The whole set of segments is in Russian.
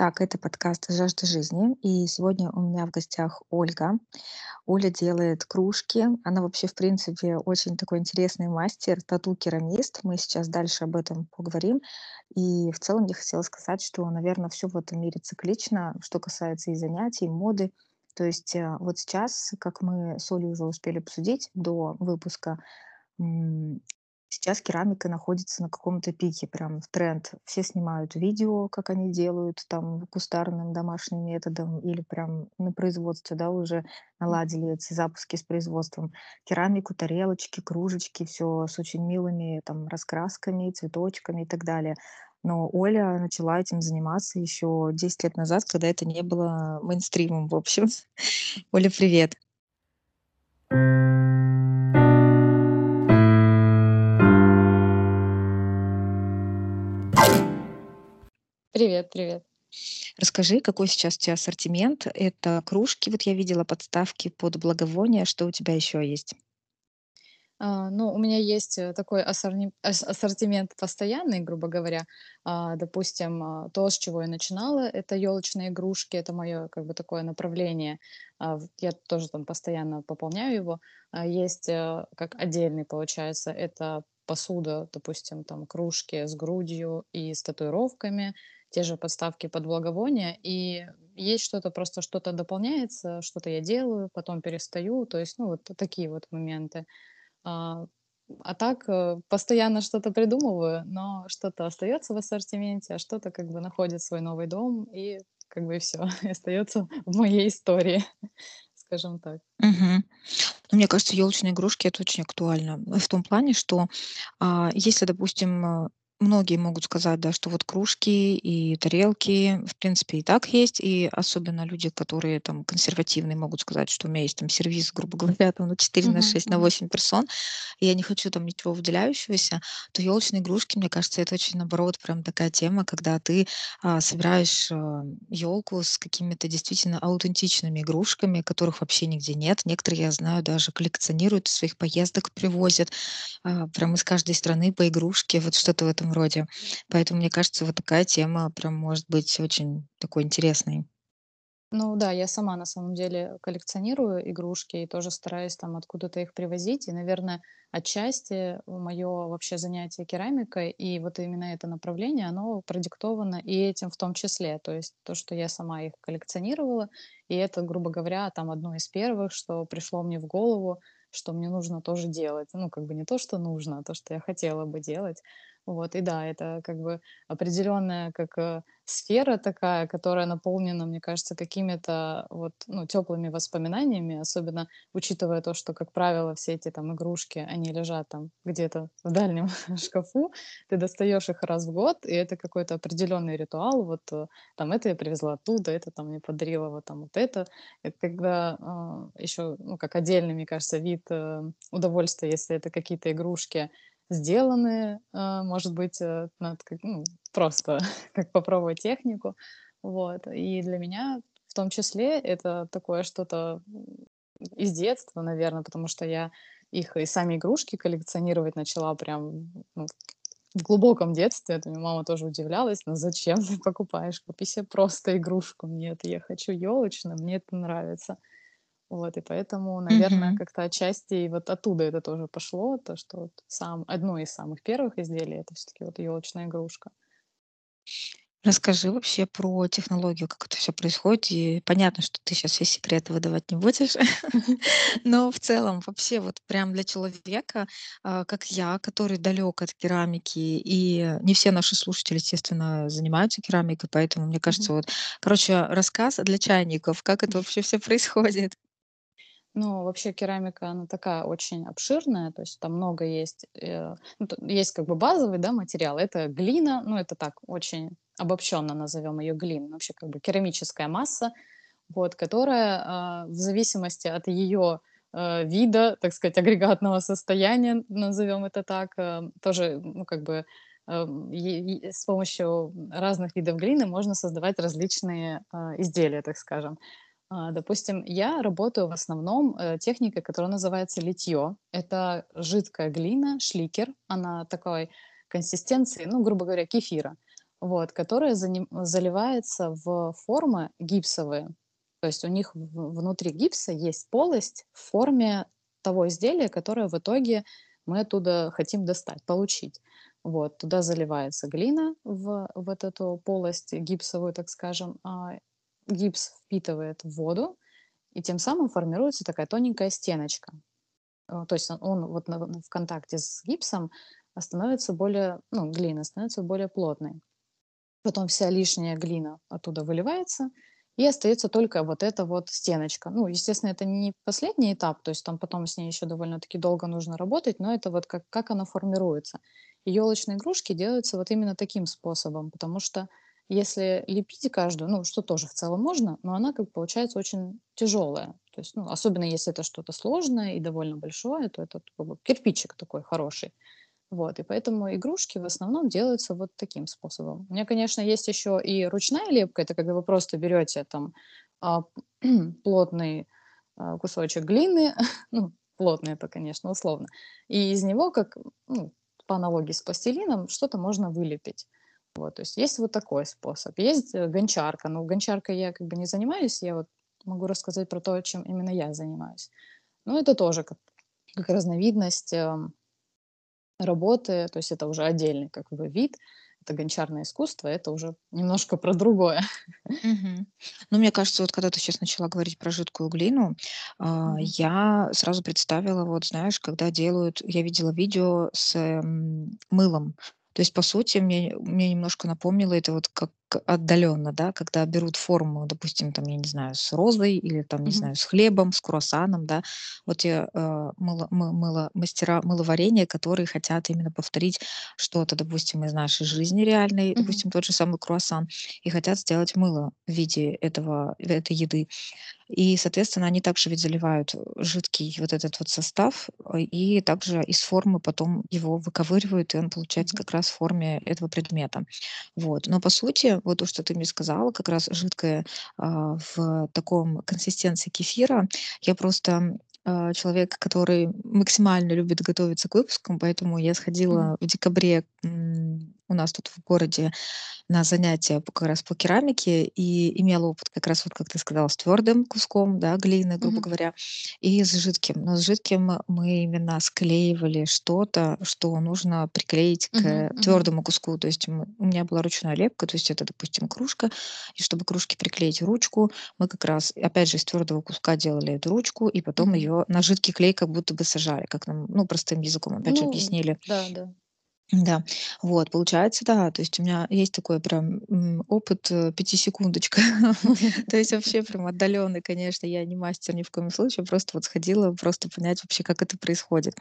Так, это подкаст "Жажда жизни", и сегодня у меня в гостях Ольга. Оля делает кружки. Она вообще, в принципе, очень такой интересный мастер, тату-керамист. Мы сейчас дальше об этом поговорим. И в целом я хотела сказать, что, наверное, все в этом мире циклично, что касается и занятий, и моды. То есть, э, вот сейчас, как мы с Олей уже успели обсудить до выпуска, Сейчас керамика находится на каком-то пике, прям в тренд. Все снимают видео, как они делают там кустарным домашним методом или прям на производстве, да, уже наладили эти запуски с производством. Керамику, тарелочки, кружечки, все с очень милыми там раскрасками, цветочками и так далее. Но Оля начала этим заниматься еще 10 лет назад, когда это не было мейнстримом, в общем. Оля, привет. Привет, привет. Расскажи, какой сейчас у тебя ассортимент? Это кружки, вот я видела подставки под благовония. Что у тебя еще есть? А, ну, у меня есть э, такой ассорни- ас- ассортимент постоянный, грубо говоря. А, допустим, а, то, с чего я начинала, это елочные игрушки, это мое как бы такое направление. А, в- я тоже там постоянно пополняю его. А, есть э, как отдельный, получается, это посуда, допустим, там кружки с грудью и с татуировками, те же подставки под благовония. И есть что-то, просто что-то дополняется, что-то я делаю, потом перестаю. То есть, ну, вот такие вот моменты. А, а так, э, постоянно что-то придумываю, но что-то остается в ассортименте, а что-то как бы находит свой новый дом, и как бы все остается в моей истории, скажем так. Ну, мне кажется, елочные игрушки это очень актуально. В том плане, что а, если, допустим, э, многие могут сказать, да, что вот кружки и тарелки, в принципе, и так есть, и особенно люди, которые там консервативные, могут сказать, что у меня есть там сервис, грубо говоря, там на 4, на Мгм, 6, на мгм. 8 персон, и я не хочу там ничего выделяющегося, то елочные игрушки, мне кажется, это очень, наоборот, прям такая тема, когда ты а, собираешь елку с какими-то действительно аутентичными игрушками, которых вообще нигде нет. Некоторые, я знаю, даже коллекционируют, из своих поездок привозят а, прям из каждой страны по игрушке, вот что-то в этом роде. Поэтому, мне кажется, вот такая тема прям может быть очень такой интересной. Ну да, я сама на самом деле коллекционирую игрушки и тоже стараюсь там откуда-то их привозить. И, наверное, отчасти мое вообще занятие керамикой и вот именно это направление, оно продиктовано и этим в том числе. То есть то, что я сама их коллекционировала, и это, грубо говоря, там одно из первых, что пришло мне в голову, что мне нужно тоже делать. Ну, как бы не то, что нужно, а то, что я хотела бы делать. Вот, и да, это как бы определенная как э, сфера такая, которая наполнена, мне кажется, какими-то вот, ну, теплыми воспоминаниями, особенно учитывая то, что, как правило, все эти там игрушки, они лежат там где-то в дальнем шкафу, ты достаешь их раз в год, и это какой-то определенный ритуал, вот э, там это я привезла оттуда, это там мне подарила вот там вот это. Это когда еще, ну, как отдельный, мне кажется, вид э, удовольствия, если это какие-то игрушки, сделанные, а, может быть, э, над как, ну, просто как попробовать технику. Вот. И для меня в том числе это такое что-то из детства, наверное, потому что я их и сами игрушки коллекционировать начала прям ну, в глубоком детстве. Это меня мама тоже удивлялась, ну зачем ты покупаешь? Купи себе просто игрушку. Нет, я хочу елочную, мне это нравится. Вот, и поэтому, наверное, Мгм. как-то отчасти и вот оттуда это тоже пошло, то, что вот сам, одно из самых первых изделий это все-таки вот елочная игрушка. Расскажи вообще про технологию, как это все происходит. И понятно, что ты сейчас все секреты выдавать не будешь. Но в целом вообще вот прям для человека, а, как я, который далек от керамики, и не все наши слушатели, естественно, занимаются керамикой, поэтому мне кажется, вот, короче, рассказ для чайников, как это вообще все происходит. Ну, вообще керамика, она такая очень обширная, то есть там много есть, э, ну, есть как бы базовый, да, материал, это глина, ну, это так, очень обобщенно назовем ее глина, вообще как бы керамическая масса, вот, которая а, в зависимости от ее э, вида, так сказать, агрегатного состояния, назовем это так, э, тоже, ну, как бы е- с помощью разных видов глины можно создавать различные а, изделия, так скажем. А, Допустим, я работаю в основном э, техникой, которая называется литье. Это жидкая глина, шликер, она такой консистенции, ну, грубо говоря, кефира. вот, которая заливается в формы гипсовые. То есть у них в внутри гипса есть полость в форме того изделия, которое в итоге мы оттуда хотим достать, получить. Вот, туда заливается глина в вот эту полость гипсовую, так скажем, а гипс впитывает воду, и тем самым формируется такая тоненькая стеночка. Э, то есть он, он вот на- в контакте с гипсом становится более, ну, глина становится более плотной. Потом вся лишняя глина оттуда выливается, и остается только вот эта вот стеночка. Ну, естественно, это не последний этап, то есть там потом с ней еще довольно-таки долго нужно работать, но это вот как, как она формируется. И елочные игрушки делаются вот именно таким способом, потому что если лепить каждую, ну, что тоже в целом можно, но она как получается очень тяжелая. То есть, ну, особенно если это что-то сложное и довольно большое, то это как бы кирпичик такой хороший. Вот, и поэтому игрушки в основном делаются вот таким способом. У меня, конечно, есть еще и ручная лепка. Это когда вы просто берете там а, плотный а, кусочек глины, ну, плотный это, конечно, условно, и из него, как ну, по аналогии с пластилином, что-то можно вылепить. Вот, то есть есть вот такой способ. Есть э, гончарка. Но гончаркой я как бы не занимаюсь. Я вот могу рассказать про то, чем именно я занимаюсь. Ну, это тоже как, как разновидность эм, работы, то есть это уже отдельный как бы вид, это гончарное искусство, это уже немножко про другое. Ну, мне кажется, вот когда ты сейчас начала говорить про жидкую глину, а, я сразу представила, вот знаешь, когда делают, я видела видео с м, мылом. То есть, по сути, мне, мне немножко напомнило это вот как отдаленно, да, когда берут форму, допустим, там, я не знаю, с розой или там, не Мгм. знаю, с хлебом, с круассаном, да, вот те э, мыло, мы- мыло- мастера мыловарения, которые хотят именно повторить что-то, допустим, из нашей жизни реальной, Мгм. допустим, тот же самый круассан, и хотят сделать мыло в виде этого, этой еды. И, соответственно, они также ведь заливают, э, жидкий вот этот вот состав, э, и также из формы потом его выковыривают, и он получается как раз в форме этого предмета. Вот. Но по сути, вот то, что ты мне сказала, как раз жидкое, а, в таком консистенции кефира, я просто, а, человек, который максимально любит готовиться к выпускам, поэтому я сходила в декабре, у нас тут в городе на занятия как раз по керамике и имела опыт как раз, вот как ты сказала, с твердым куском, да, глины, грубо Мгм. говоря, и с жидким. Но с жидким мы именно склеивали что-то, что нужно приклеить к Мгм. твердому куску. То есть мы у меня была ручная лепка, то есть это, допустим, кружка, и чтобы кружке приклеить ручку, мы как раз, опять же, из твердого куска делали эту ручку, и потом Мгм. ее на жидкий клей как будто бы сажали, как нам, ну, простым языком, опять же, Ну, объяснили. да, да. Да, вот, получается, да, то есть у меня есть такой прям, опыт, э, пятисекундочка. То есть вообще прям отдаленный, конечно, я не мастер ни в коем случае, просто вот сходила просто понять вообще, как это происходит.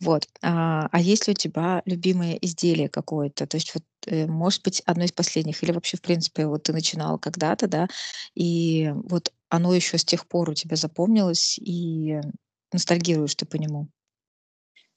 Вот, а, а есть ли у тебя любимое изделие какое-то? То есть вот, э, может быть, одно из последних или вообще, в принципе, вот ты начинала когда-то, да, и вот оно еще с тех пор у тебя запомнилось, и ностальгируешь ты по нему?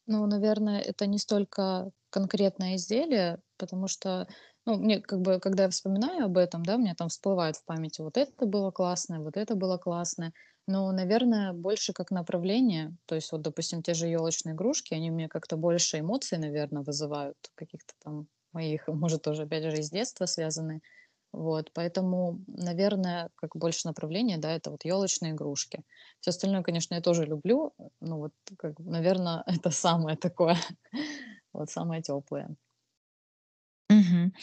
Ну, наверное, это не столько конкретное изделие, потому что, ну, мне как бы, когда я вспоминаю об этом, да, меня там всплывает в памяти вот это было классное, вот это было классное. Но, наверное, больше как направление. То есть вот, допустим, те же елочные игрушки, они меня как-то больше эмоций, наверное, вызывают, каких-то там моих, может, тоже, опять же, из детства связаны. Вот, поэтому, наверное, как больше направление, да, это вот елочные игрушки. Все остальное, конечно, я тоже люблю. Ну вот, как, наверное, это самое такое, вот самое теплое. Мгм.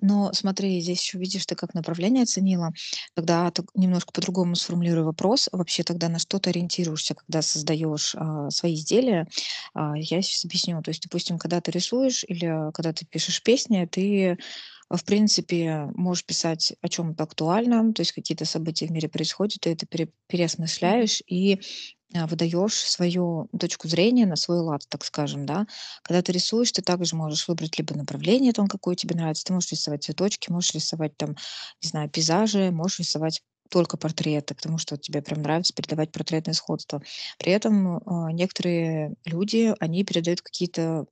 Но смотри, здесь еще видишь, ты как направление оценила. Тогда немножко по-другому сформулирую вопрос. Вообще тогда на что ты ориентируешься, когда создаешь а, свои изделия? А, я сейчас объясню. То есть, допустим, когда ты рисуешь или когда ты пишешь песни, ты в принципе, можешь писать о чем-то актуальном, то есть какие-то события в мире происходят, ты это пере- переосмысляешь и а, выдаешь свою точку зрения на свой лад, так скажем, да. Когда ты рисуешь, ты также можешь выбрать либо направление, там, какое тебе нравится. Ты можешь рисовать цветочки, можешь рисовать там, не знаю, пейзажи, можешь рисовать только портреты, потому что тебе прям нравится передавать портретное сходство. При этом а, некоторые люди, они передают какие-то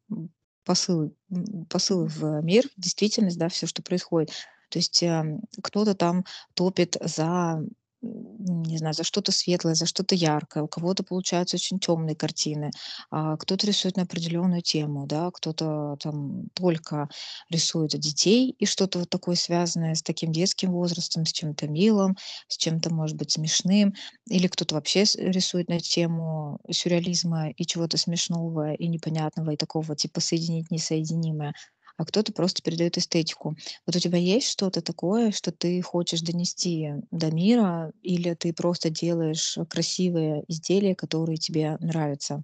посылы Мгм. в мир, в действительность, да, все, что происходит. То есть ам, кто-то там топит за не знаю, за что-то светлое, за что-то яркое. У кого-то получаются очень темные картины, а кто-то рисует на определенную тему, да, кто-то там только рисует детей и что-то вот такое связанное с таким детским возрастом, с чем-то милым, с чем-то, может быть, смешным, или кто-то вообще рисует на тему сюрреализма и чего-то смешного и непонятного, и такого типа соединить несоединимое а кто-то просто передает эстетику. Вот у тебя есть что-то такое, что ты хочешь донести до мира, или ты просто делаешь красивые изделия, которые тебе нравятся?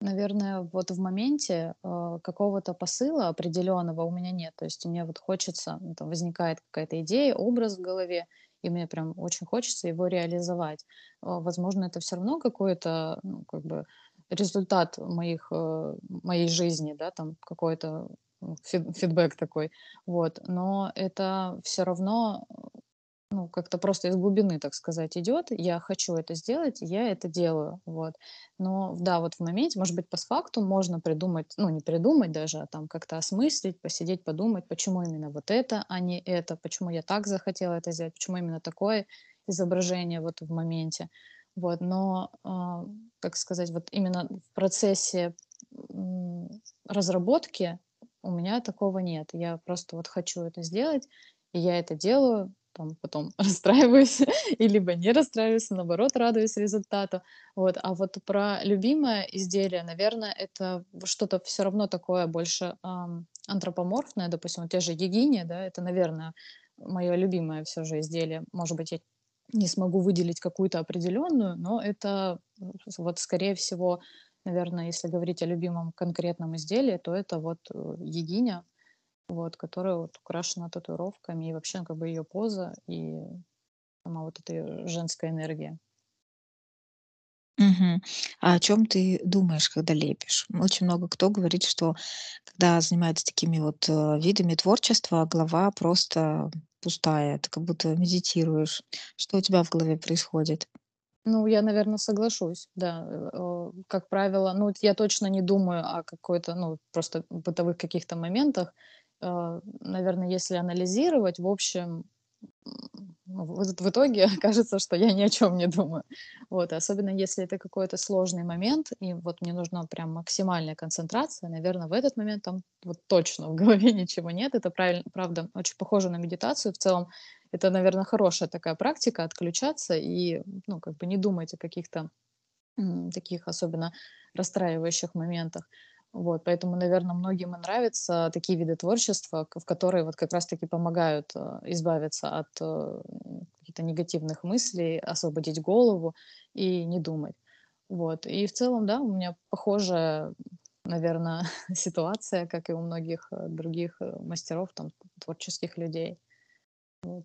Наверное, вот в моменте, э, какого-то посыла определенного у меня нет. То есть мне вот хочется, ну, там возникает какая-то идея, образ в голове, и мне прям очень хочется его реализовать. Э, возможно, это все равно какой-то, ну, как бы результат моих, э, моей жизни, да, там какой-то, фидбэк такой. Вот. Но это все равно ну, как-то просто из глубины, так сказать, идет. Я хочу это сделать, я это делаю, вот. Но да, вот в моменте, может быть, постфактум можно придумать, ну, не придумать даже, а там как-то осмыслить, посидеть, подумать, почему именно вот это, а не это, почему я так захотела это сделать, почему именно такое изображение вот в моменте. Вот, но, а, как сказать, вот именно в процессе разработки у меня такого нет. Я просто вот хочу это сделать, и я это делаю, там потом расстраиваюсь и либо не расстраиваюсь, а наоборот, радуюсь результату. Вот. А вот про любимое изделие, наверное, это что-то все равно такое больше ам, антропоморфное, допустим, вот те же йогини, да, это, наверное, мое любимое все же изделие. Может быть, я не смогу выделить какую-то определенную, но это с- вот скорее всего, наверное, если говорить о любимом конкретном изделии, то это вот э, йогиня, вот, которая вот украшена татуировками, и вообще, ну, как бы ее поза, и сама вот эта женская энергия. Мгм. А о чем ты думаешь, когда лепишь? Очень много кто говорит, что когда занимается такими вот, э, видами творчества, голова просто пустая, ты как будто медитируешь. Что у тебя в голове происходит? Ну, я, наверное, соглашусь, да. Как правило, ну, я точно не думаю о какой-то, ну, просто бытовых каких-то моментах. Э, наверно, если анализировать, в общем, в итоге кажется, что я ни о чем не думаю. Вот, особенно если это какой-то сложный момент, и вот мне нужна прям максимальная концентрация, наверное, в этот момент там вот точно в голове ничего нет. Это правильно, правда, очень похоже на медитацию. В целом, это, наверное, хорошая такая практика отключаться и, ну, как бы не думать о каких-то таких особенно расстраивающих моментах. Вот, поэтому, наверное, многим и нравятся такие виды творчества, в которые вот как раз-таки помогают э, избавиться от м, каких-то негативных мыслей, освободить голову и не думать. Вот. И в целом, да, у меня похожая, наверное, ситуация, как и у многих э, других э, мастеров, там, творческих людей. Вот.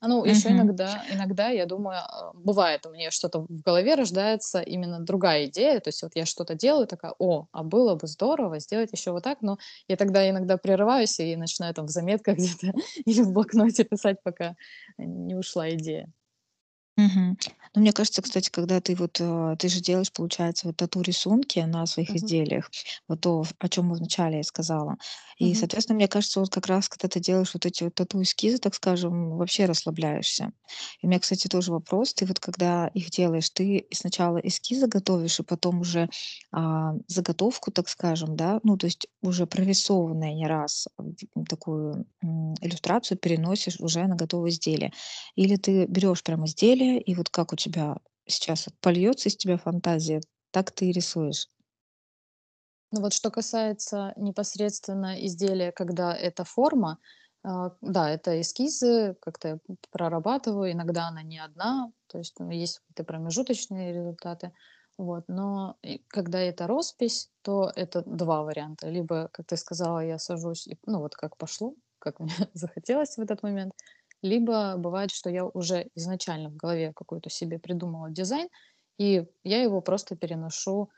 А, ну, еще Мгм. иногда иногда, я думаю, а, бывает у меня что-то в голове рождается именно другая идея. То есть вот я что-то делаю, такая: "О, а было бы здорово сделать еще вот так". Но я тогда иногда прерываюсь и начинаю там в заметках где-то или в блокноте писать, пока не ушла идея. Мгм. Ну, мне кажется, кстати, когда ты вот, э, ты же делаешь, получается, вот тату-рисунки на своих Мгм. изделиях, вот то, в- о чем мы вначале я сказала. И, Мгм. соответственно, мне кажется, вот как раз, когда ты делаешь вот эти вот тату-эскизы, так скажем, вообще расслабляешься. И у меня, кстати, тоже вопрос. Ты вот когда их делаешь, ты сначала эскизы готовишь, и потом уже а, заготовку, так скажем, да, ну, то есть уже прорисованная не раз в такую м, иллюстрацию переносишь уже на готовое изделие. Или ты берешь прям изделие, и вот как у тебя сейчас польется из тебя фантазия, так ты и рисуешь. Ну вот что касается непосредственно изделия, когда это форма, а, да, это эскизы, как-то я прорабатываю, иногда она не одна, то есть ну, есть какие-то промежуточные результаты. Вот. Но когда это роспись, то это два варианта. Либо, как ты сказала, я сажусь, и, ну вот как пошло, как мне захотелось в этот момент, либо бывает, что я уже изначально в голове какой-то себе придумала дизайн, и я его просто переношу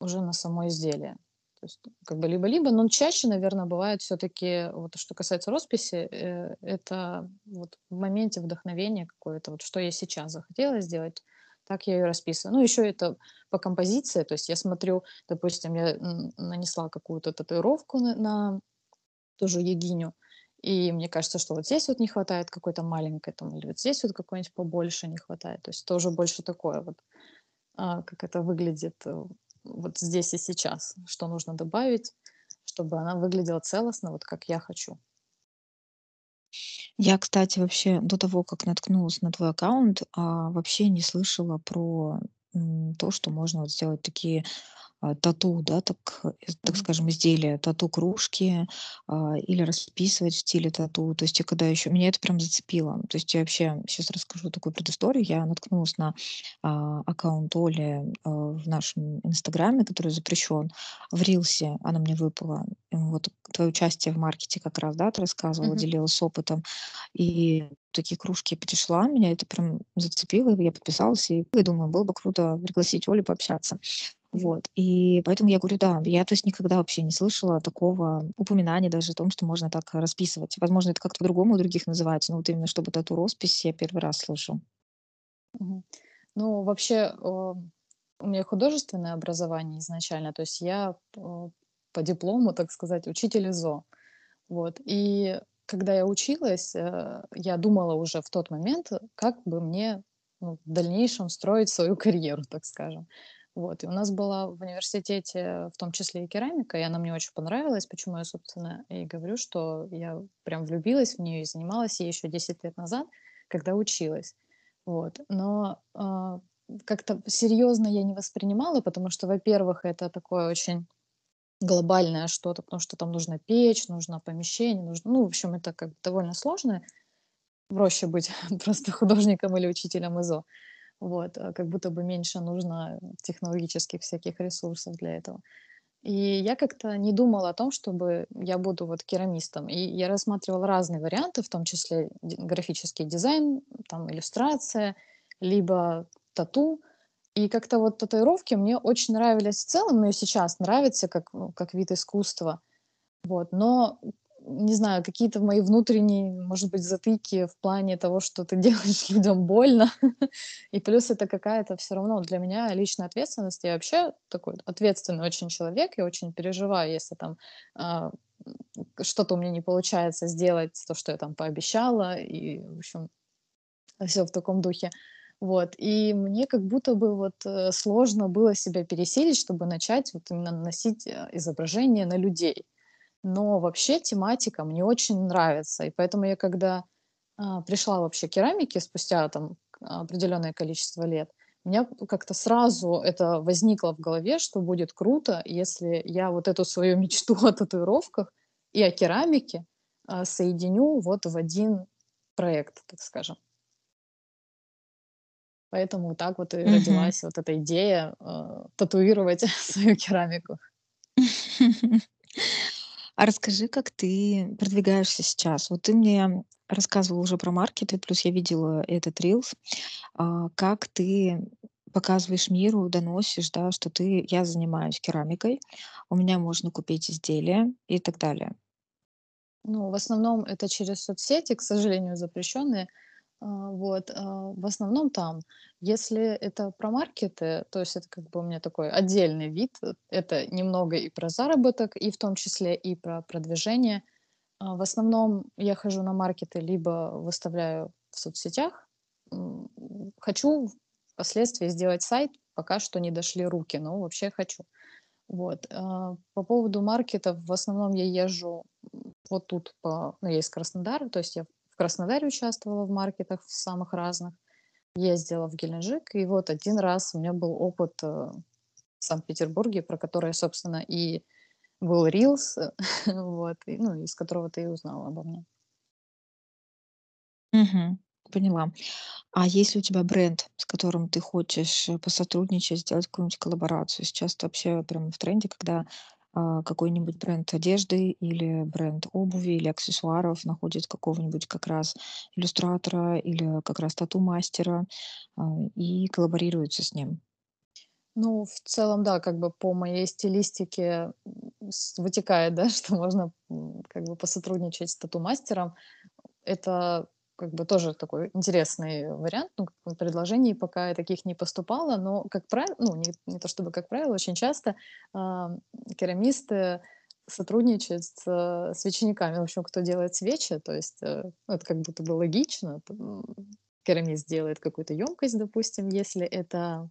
уже на само изделие. То есть как бы либо-либо, но чаще, наверное, бывает все-таки, вот что касается росписи, э, это вот в моменте вдохновения какое-то, вот что я сейчас захотела сделать, так я и расписываю. Ну, еще это по композиции, то есть я смотрю, допустим, я нанесла какую-то татуировку на, на ту же Егиню, И мне кажется, что вот здесь вот не хватает какой-то маленькой, там, или вот здесь вот какой-нибудь побольше не хватает. То есть тоже больше такое вот, а, как это выглядит э, вот здесь и сейчас, что нужно добавить, чтобы она выглядела целостно, вот как я хочу. Я, кстати, вообще до того, как наткнулась на твой аккаунт, а, вообще не слышала про, то, что можно вот сделать такие тату, да, так, э, так скажем, изделия, тату-кружки, а, или расписывать в стиле тату. То есть я когда еще меня это прям зацепило. То есть я вообще сейчас расскажу такую предысторию. Я наткнулась на, а, аккаунт Оли, а, в нашем "Инстаграме", который запрещен. В рилсе она мне выпала. Вот твое участие в маркете как раз, да, ты рассказывала, Мгм. делилась опытом. И такие кружки пришла, меня это прям зацепило, и я подписалась, и думаю, было бы круто пригласить Олю пообщаться. Вот, и поэтому я говорю, да, я, то есть, никогда вообще не слышала такого упоминания даже о том, что можно так расписывать. Возможно, это как-то по-другому у других называется, но вот именно чтобы тату-роспись я первый раз слышу. Ну, вообще, у меня художественное образование изначально, то есть я по по диплому, так сказать, учитель ИЗО. Вот. И когда я училась, э, я думала уже в тот момент, как бы мне, ну, в дальнейшем строить свою карьеру, так скажем. Вот. И у нас была в университете в том числе и керамика, и она мне очень понравилась, почему я, собственно, и говорю, что я прям влюбилась в нее и занималась ей еще 10 лет назад, когда училась. Вот. Но а, как-то серьезно я не воспринимала, потому что, во-первых, это такое очень глобальное что-то, потому что там нужна печь, нужно помещение, нужно, ну, в общем, это как довольно сложно. Проще быть просто художником или учителем ИЗО. Вот, а как будто бы меньше нужно технологических всяких ресурсов для этого. И я как-то не думала о том, чтобы я буду вот керамистом. И я рассматривала разные варианты, в том числе графический дизайн, там иллюстрация, либо тату. И как-то вот татуировки мне очень нравились в целом, но и сейчас нравятся как, ну, как вид искусства. Вот, но, не знаю, какие-то мои внутренние, может быть, затыки в плане того, что ты делаешь людям больно. И плюс это какая-то все равно для меня личная ответственность. Я вообще такой ответственный очень человек, я очень переживаю, если там а, что-то у меня не получается сделать, то, что я там пообещала, и, в общем, все в таком духе. Вот. И мне как будто бы вот э, сложно было себя пересилить, чтобы начать вот именно наносить э, изображения на людей. Но вообще тематика мне очень нравится. И поэтому я когда, а, пришла вообще к керамике спустя там определенное количество лет, у меня как-то сразу это возникло в голове, что будет круто, если я вот эту свою мечту о татуировках и о керамике, а, соединю вот в один проект, так скажем. Поэтому вот так вот и Мгм. родилась вот эта идея, а, татуировать свою керамику. А расскажи, как ты продвигаешься сейчас? Вот ты мне рассказывала уже про маркеты, плюс я видела этот рилс. А, как ты показываешь миру, доносишь, да, что ты я занимаюсь керамикой, у меня можно купить изделия и так далее. Ну, в основном это через соцсети, к сожалению, запрещенные. А, вот, а, в основном там. Если это про маркеты, то есть это как бы у меня такой отдельный вид. э, Это немного и про заработок, и в том числе и про продвижение. А, В основном я хожу на маркеты, либо выставляю в соцсетях. Хочу впоследствии сделать сайт, пока что не дошли руки, но вообще хочу. Вот. По поводу маркетов, в основном я езжу вот тут, по, ну, я из Краснодара, то есть я в Краснодаре участвовала в маркетах самых разных, ездила в Геленджик, и вот один раз у меня был опыт э, в Санкт-Петербурге, про который, собственно, и был Рилс, вот, и, ну, из которого ты и узнала обо мне. Мгм. Поняла. А есть ли у тебя бренд, с которым ты хочешь, э, посотрудничать, сделать какую-нибудь коллаборацию? Сейчас это вообще прям в тренде, когда, а, какой-нибудь бренд одежды или бренд обуви или аксессуаров находит какого-нибудь как раз иллюстратора или как раз тату-мастера, а, и коллаборируется с ним. Ну, в целом, да, как бы по моей стилистике вытекает, да, что можно как бы посотрудничать с тату-мастером. Это как бы тоже такой интересный вариант. Ну, предложений пока таких не поступало, но, как правило, ну, не, не то чтобы как правило, очень часто а, керамисты сотрудничает с, э, свечниками. В общем, кто делает свечи, то есть, э, это как будто бы логично. Керамист делает какую-то емкость, допустим, если это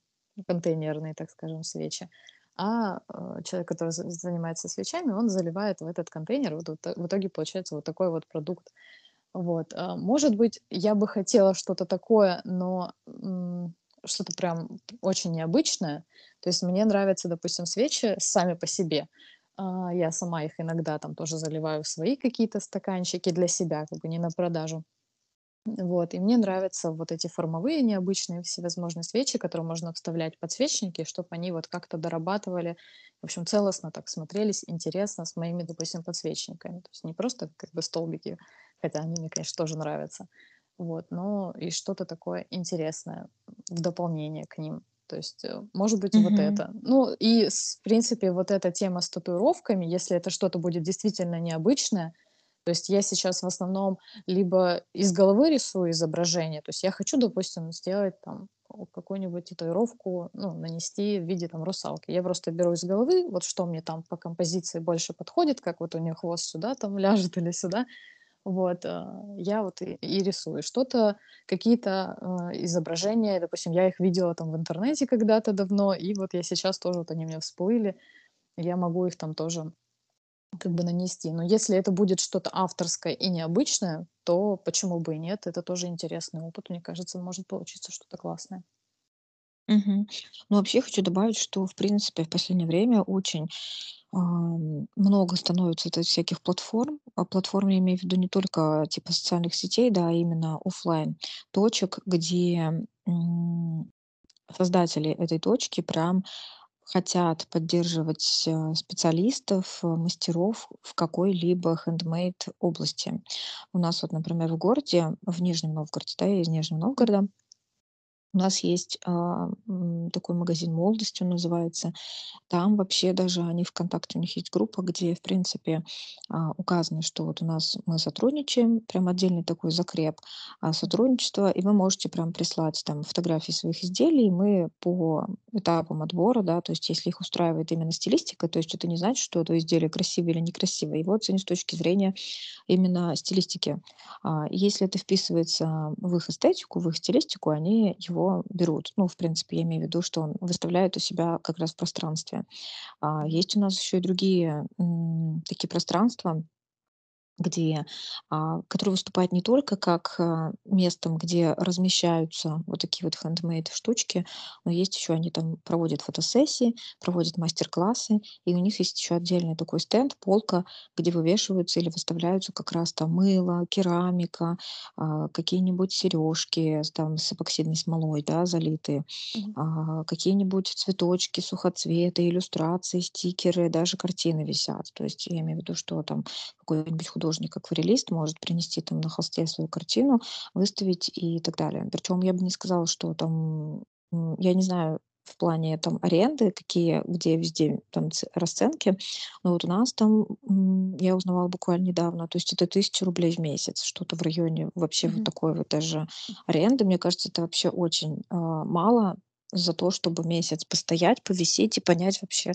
контейнерные, так скажем, свечи, а, э, человек, который за занимается свечами, он заливает в этот контейнер. Вот вот в итоге получается вот такой вот продукт. Вот, а, может быть, я бы хотела что-то такое, но, что-то прям очень необычное. То есть мне нравятся, допустим, свечи сами по себе. А, я сама их иногда там тоже заливаю в свои какие-то стаканчики для себя, как бы не на продажу. Вот, и мне нравятся вот эти формовые необычные всевозможные свечи, которые можно вставлять в подсвечники, чтобы они вот как-то дорабатывали, в общем, целостно так смотрелись, интересно с моими, допустим, подсвечниками. То есть не просто как бы столбики, хотя они мне, конечно, тоже нравятся, вот, но и что-то такое интересное в дополнение к ним. То есть, э, может быть, вот Мгм. это. Ну и, в принципе, вот эта тема с татуировками, если это что-то будет действительно необычное, то есть я сейчас в основном либо из головы рисую изображение, то есть я хочу, допустим, сделать там какую-нибудь татуировку, ну, нанести в виде там русалки. Я просто беру из головы, вот что мне там по композиции больше подходит, как вот у неё хвост сюда там ляжет или сюда. Вот, а, я вот и и рисую. Что-то, какие-то, а, изображения, допустим, я их видела там в интернете когда-то давно, и вот я сейчас тоже вот они меня всплыли, я могу их там тоже как бы нанести. Но если это будет что-то авторское и необычное, то почему бы и нет? Это тоже интересный опыт. Мне кажется, может получиться что-то классное. Мгм. Ну, вообще хочу добавить, что, в принципе, в последнее время очень, ам, много становится этих всяких платформ. А платформ я имею в виду не только типа социальных сетей, да, а именно оффлайн точек, где, создатели этой точки прям хотят поддерживать, а, специалистов, а, мастеров в какой-либо handmade области. У нас вот, например, в городе, в Нижнем Новгороде, да, я из Нижнего. Новгорода, у нас есть, а, такой магазин "Молодость" он называется. Там вообще даже они "ВКонтакте", у них есть группа, где, в принципе, а, указано, что вот у нас мы сотрудничаем, прям отдельный такой закреп, а, Мгм. сотрудничество, и вы можете прям прислать там фотографии своих изделий. И мы по этапам отбора, да, то есть если их устраивает именно стилистика, то есть это не значит, что это изделие красивое или некрасивое, его оценивают с точки зрения именно стилистики. А, если это вписывается в их эстетику, в их стилистику, они его берут. Ну, в принципе, я имею в виду, что он выставляет у себя как раз в пространстве. А, есть у нас еще и другие, такие пространства, где, а, которые выступают не только как, а, местом, где размещаются вот такие вот handmade штучки, но есть еще они там проводят фотосессии, проводят мастер-классы, и у них есть еще отдельный такой стенд, полка, где вывешиваются или выставляются как раз там мыло, керамика, а, какие-нибудь сережки там с эпоксидной смолой, да, залитые, а, какие-нибудь цветочки, сухоцветы, иллюстрации, стикеры, даже картины висят. То есть я имею в виду, что там какой-нибудь художник-акварелист может принести там на холсте свою картину, выставить и так далее. Причем я бы не сказала, что там, я не знаю в плане там аренды, какие, где везде там расценки, но вот у нас там, я узнавала буквально недавно, то есть это 1000 рублей в месяц, что-то в районе вообще вот Мгм. такой вот даже аренды. Мне кажется, это вообще очень, а, мало за то, чтобы месяц постоять, повисеть и понять вообще,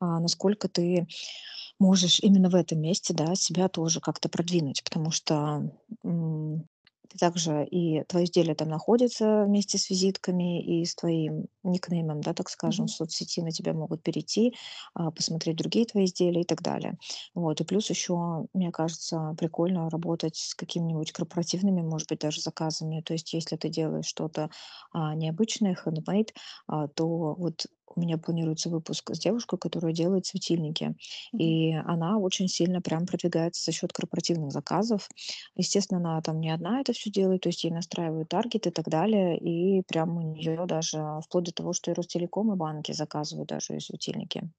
а, насколько ты можешь именно в этом месте, да, себя тоже как-то продвинуть. Потому что, ты также и твои изделия там находятся вместе с визитками и с твоим никнеймом, да, так скажем, в Мгм. соцсети на тебя могут перейти, а, посмотреть другие твои изделия и так далее. Вот, и плюс еще, мне кажется, прикольно работать с какими-нибудь корпоративными, может быть, даже заказами. То есть если ты делаешь что-то, а, необычное, handmade, а, то вот у меня планируется выпуск с девушкой, которая делает светильники, Мгм. и она очень сильно прям продвигается за счет корпоративных заказов. Естественно, она там не одна это всё делает, то есть ей настраивают таргет и так далее, и прям у нее даже вплоть до того, что и Ростелеком, и банки заказывают даже её светильники.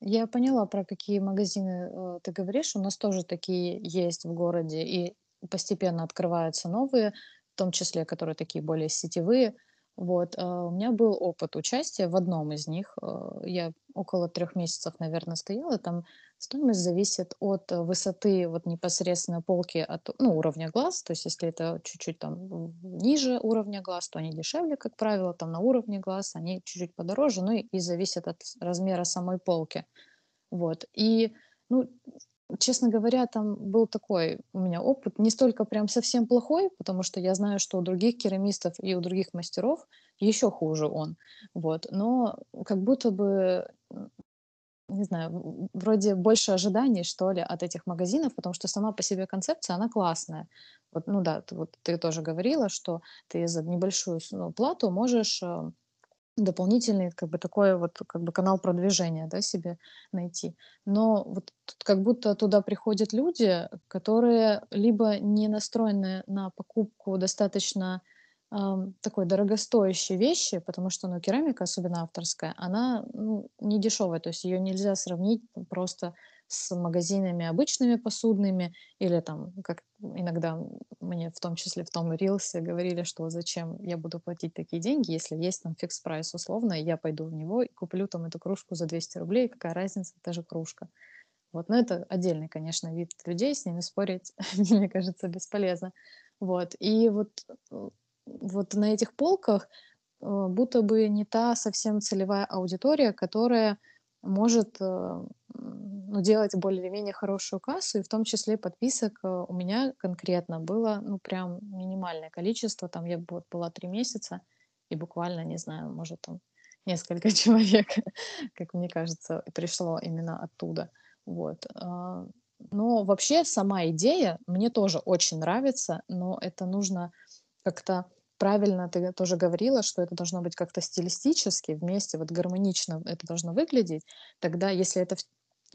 Я поняла, про какие магазины, э, ты говоришь. У нас тоже такие есть в городе, и постепенно открываются новые, в том числе, которые такие более сетевые. Вот, а, у меня был опыт участия в одном из них. Э, я около 3 месяцев, наверно, стояла там. Стоимость зависит от высоты вот непосредственно полки, от, ну, уровня глаз. То есть если это чуть-чуть там ниже уровня глаз, то они дешевле, как правило, там на уровне глаз они чуть-чуть подороже, ну и зависит от размера самой полки. Вот, и Ну, честно говоря, там был такой у меня опыт, не столько прям совсем плохой, потому что я знаю, что у других керамистов и у других мастеров еще хуже он. Вот. Но как будто бы, не знаю, вроде больше ожиданий, что ли, от этих магазинов, потому что сама по себе концепция, она классная. Вот, ну да, ты, вот ты тоже говорила, что ты за небольшую ну, плату можешь э, дополнительный, как бы такой вот как бы канал продвижения, да, себе найти. Но вот как будто туда приходят люди, которые либо не настроены на покупку достаточно такой дорогостоящей вещи, потому что, ну, керамика, особенно авторская, она, ну, не дешевая, то есть ее нельзя сравнить просто с магазинами обычными посудными или там, как иногда мне в том числе в том рилсе говорили, что зачем я буду платить такие деньги, если есть там фикс прайс условно, я пойду в него и куплю там эту кружку за 200 рублей, какая разница, это же кружка. Вот, но это отдельный, конечно, вид людей, с ними спорить, мне кажется, бесполезно. Вот, и вот, вот на этих полках э, будто бы не та совсем целевая аудитория, которая может э, ну, делать более-менее хорошую кассу, и в том числе подписок э, у меня конкретно было, ну, прям минимальное количество, там я вот была три месяца, и буквально, не знаю, может, там несколько человек, как мне кажется, пришло именно оттуда. Вот. а, Но вообще сама идея мне тоже очень нравится, но это нужно как-то правильно, ты тоже говорила, что это должно быть как-то стилистически вместе, вот гармонично это должно выглядеть. Тогда, если это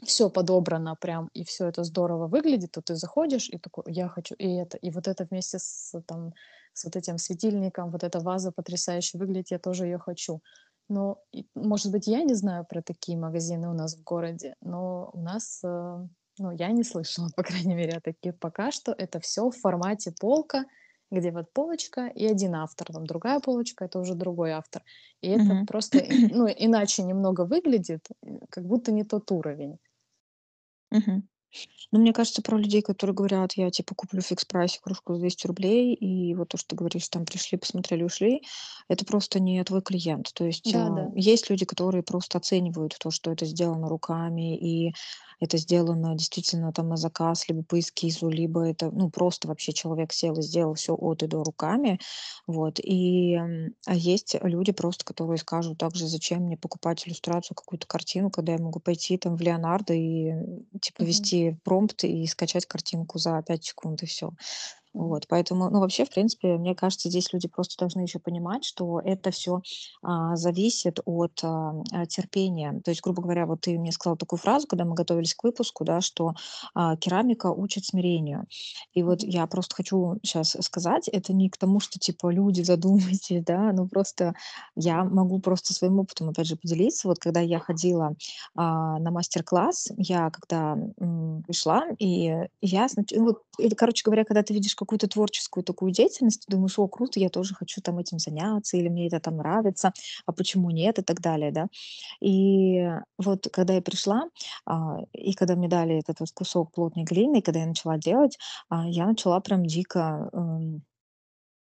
все подобрано прям и все это здорово выглядит, то ты заходишь и такой: "Я хочу и это, и вот это вместе с там, с вот этим светильником, вот эта ваза потрясающе выглядит, я тоже ее хочу". Но, может быть, я не знаю про такие магазины у нас в городе, но у нас, э, ну, я не слышала, по крайней мере, о таких пока что. Это все в формате полка, где вот полочка и один автор, там другая полочка- это уже другой автор. И это Мгм. просто, ну, иначе немного выглядит, э, как будто не тот уровень. Мгм. Ну, мне кажется, про людей, которые говорят: "Я, типа, куплю в фикс-прайсе кружку за 200 рублей", и вот то, что ты говоришь, там пришли, посмотрели, ушли- это просто не твой клиент. То есть, а, Да-да. есть люди, которые просто оценивают то, что это сделано руками, и это сделано действительно там на заказ, либо по эскизу, либо это, ну, просто вообще человек сел и сделал все от и до руками. Вот, и, а есть люди просто, которые скажут также: "Зачем мне покупать иллюстрацию, какую-то картину, когда я могу пойти там в "Леонардо" и, типа, Мгм. Промпт и скачать картинку за 5 секунд, и все. Вот, поэтому, ну, вообще, в принципе, мне кажется, здесь люди просто должны еще понимать, что это все зависит от а, а, терпения. То есть, грубо говоря, вот ты мне сказала такую фразу, когда мы готовились к выпуску, да, что а, керамика учит смирению. И вот я просто хочу сейчас сказать, это не к тому, что типа люди задумайтесь, да, ну просто я могу просто своим опытом, опять же, поделиться. Вот когда я ходила а, на мастер-класс, я когда м, пришла, и я, знач- ну вот, или, короче говоря, когда ты видишь какую-то творческую такую деятельность, ты думаешь, о, круто, я тоже хочу там этим заняться, или мне это там нравится, а почему нет, и так далее, да. И вот когда я пришла, а, и когда мне дали этот вот кусок плотной глины, и когда я начала делать, а, я начала прям дико эм,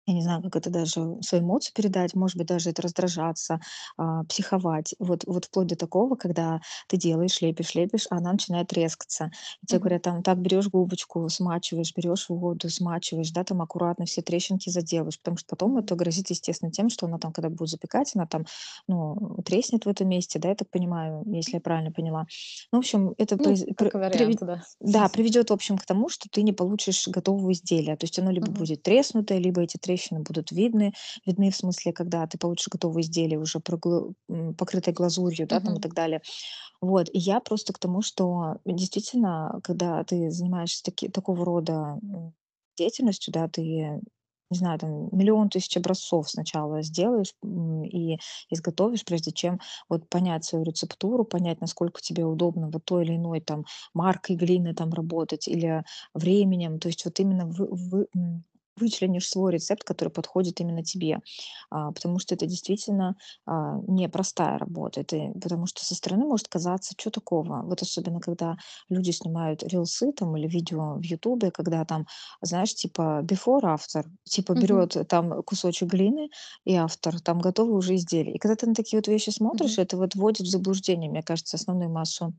я не знаю, как это даже свои эмоции передать, может быть, даже это раздражаться, а, психовать. Вот, вот вплоть до такого, когда ты делаешь, лепишь, лепишь, а она начинает трескаться. И тебе Мгм. говорят, там, так, берешь губочку, смачиваешь, берешь воду, смачиваешь, да, там аккуратно все трещинки заделаешь, потому что потом это грозит, естественно, тем, что она там, когда будет запекать, она там, ну, треснет в этом месте, да, я так понимаю, если я правильно поняла. Ну, в общем, это Ну, произ- как пр- вариант, приве- да. да, приведет, в общем, к тому, что ты не получишь готового изделия. То есть оно либо Мгм. будет треснутое, либо эти трещины будут видны. Видны в смысле, когда ты получишь готовое изделие, уже покрытое глазурью, да, там и так далее. Вот. И я просто к тому, что действительно, когда ты занимаешься таки- такого рода деятельностью, да, ты не знаю, там миллион тысяч образцов сначала сделаешь и изготовишь, прежде чем вот понять свою рецептуру, понять, насколько тебе удобно вот той или иной там маркой глины там работать или временем. То есть вот именно вы, вы- вычленишь свой рецепт, который подходит именно тебе. А, потому что это действительно а, непростая работа. Это, потому что со стороны может казаться, что такого. Вот особенно, когда люди снимают рилсы там или видео в Ютубе, когда там, знаешь, типа before, after, типа Мгм. берет там кусочек глины и автор, там готовы уже изделия. И когда ты на такие вот вещи смотришь, это вот вводит в заблуждение, мне кажется, основную массу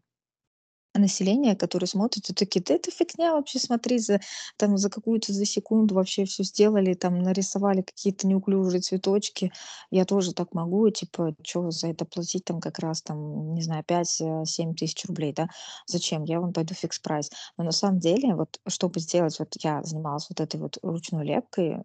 населения, которые смотрят и такие: "Да это фигня вообще, смотри, за там за какую-то за секунду вообще всё сделали, там нарисовали какие-то неуклюжие цветочки. Я тоже так могу, типа, чё за это платить там как раз там, не знаю, 5, э, 7 тысяч рублей, да? Зачем? Я вон пойду фикс прайс". Но на самом деле, вот чтобы сделать, вот я занималась вот этой вот ручной лепкой,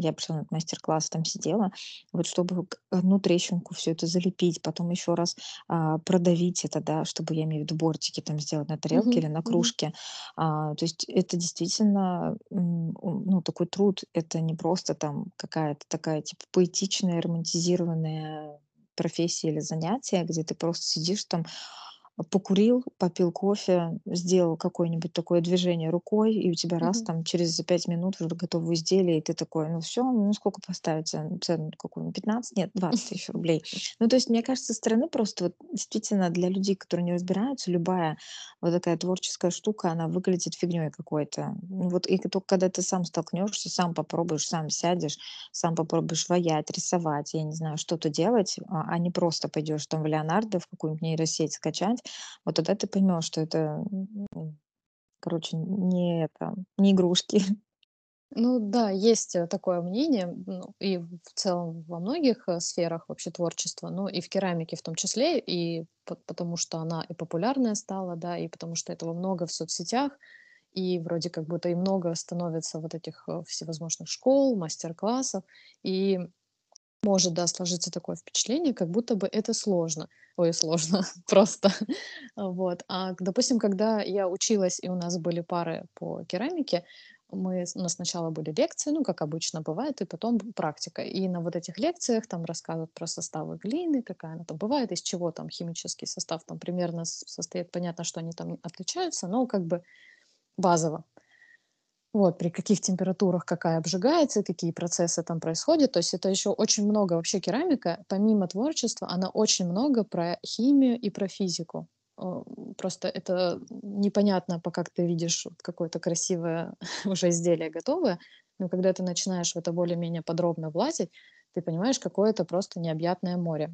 я пришла на мастер-класс, там сидела, вот чтобы к 1 трещинку всё это залепить, потом еще раз, а, продавить это, да, чтобы, я имею в виду, бортики там сделать на тарелке Мгм, или на кружке. А, то есть это действительно, ну, такой труд. Это не просто там какая-то такая, типа, поэтичная, романтизированная профессия или занятие, где ты просто сидишь там, покурил, попил кофе, сделал какое-нибудь такое движение рукой, и у тебя раз Мгм. там через 5 минут уже готово изделие, и ты такой: "Ну всё, ну сколько поставить цену цену какую? 15? Нет, 20 тысяч рублей". Ну, то есть, мне кажется, со стороны просто вот действительно для людей, которые не разбираются, любая вот такая творческая штука, она выглядит фигнёй какой-то. Ну вот и тока когда ты сам столкнешься, сам попробуешь, сам сядешь, сам попробуешь ваять, рисовать, я не знаю, что-то делать, а а не просто пойдешь там в "Леонардо", в какую-нибудь нейросеть скачать, вот тогда ты поймешь, что это, короче, не это, не игрушки. Ну да, есть, э, такое мнение, ну, и в целом во многих, э, сферах вообще творчества, но и в керамике в том числе, и по потому что она и популярная стала, да, и потому что этого много в соцсетях, и вроде как будто и много становится вот этих, э, всевозможных школ, мастер-классов. И может, да, сложиться такое впечатление, как будто бы это сложно. Ой, сложно, просто. Вот. А, допустим, когда я училась и у нас были пары по керамике, мы у нас сначала были лекции, ну, как обычно бывает, и потом практика. И на вот этих лекциях там рассказывают про составы глины, какая она там бывает, из чего там химический состав там примерно состоит. Понятно, что они там отличаются, но как бы базово. Вот, при каких температурах какая обжигается, какие процессы там происходят. То есть это еще очень много вообще керамика, помимо творчества, она очень много про химию и про физику. Просто это непонятно, пока ты видишь какое-то красивое уже изделие готовое, но когда ты начинаешь в это более-менее подробно влазить, ты понимаешь, какое это просто необъятное море.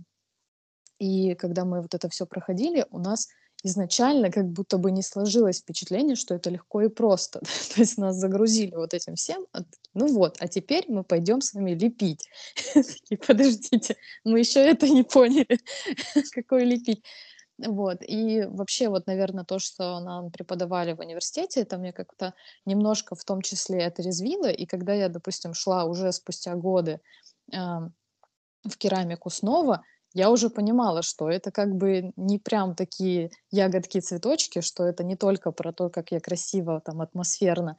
И когда мы вот это всё проходили, у нас изначально как будто бы не сложилось впечатление, что это легко и просто. То есть нас загрузили вот этим всем, а "Ну вот, а теперь мы пойдем с вами лепить". Такие: "Подождите, мы еще это не поняли, какое лепить". Вот. И вообще, вот, наверно, то, что нам преподавали в университете, это мне как-то немножко в том числе отрезвило. И когда я, допустим, шла уже спустя годы, ам, в керамику снова, я уже понимала, что это как бы не прям такие ягодки-цветочки, что это не только про то, как я красиво там атмосферно,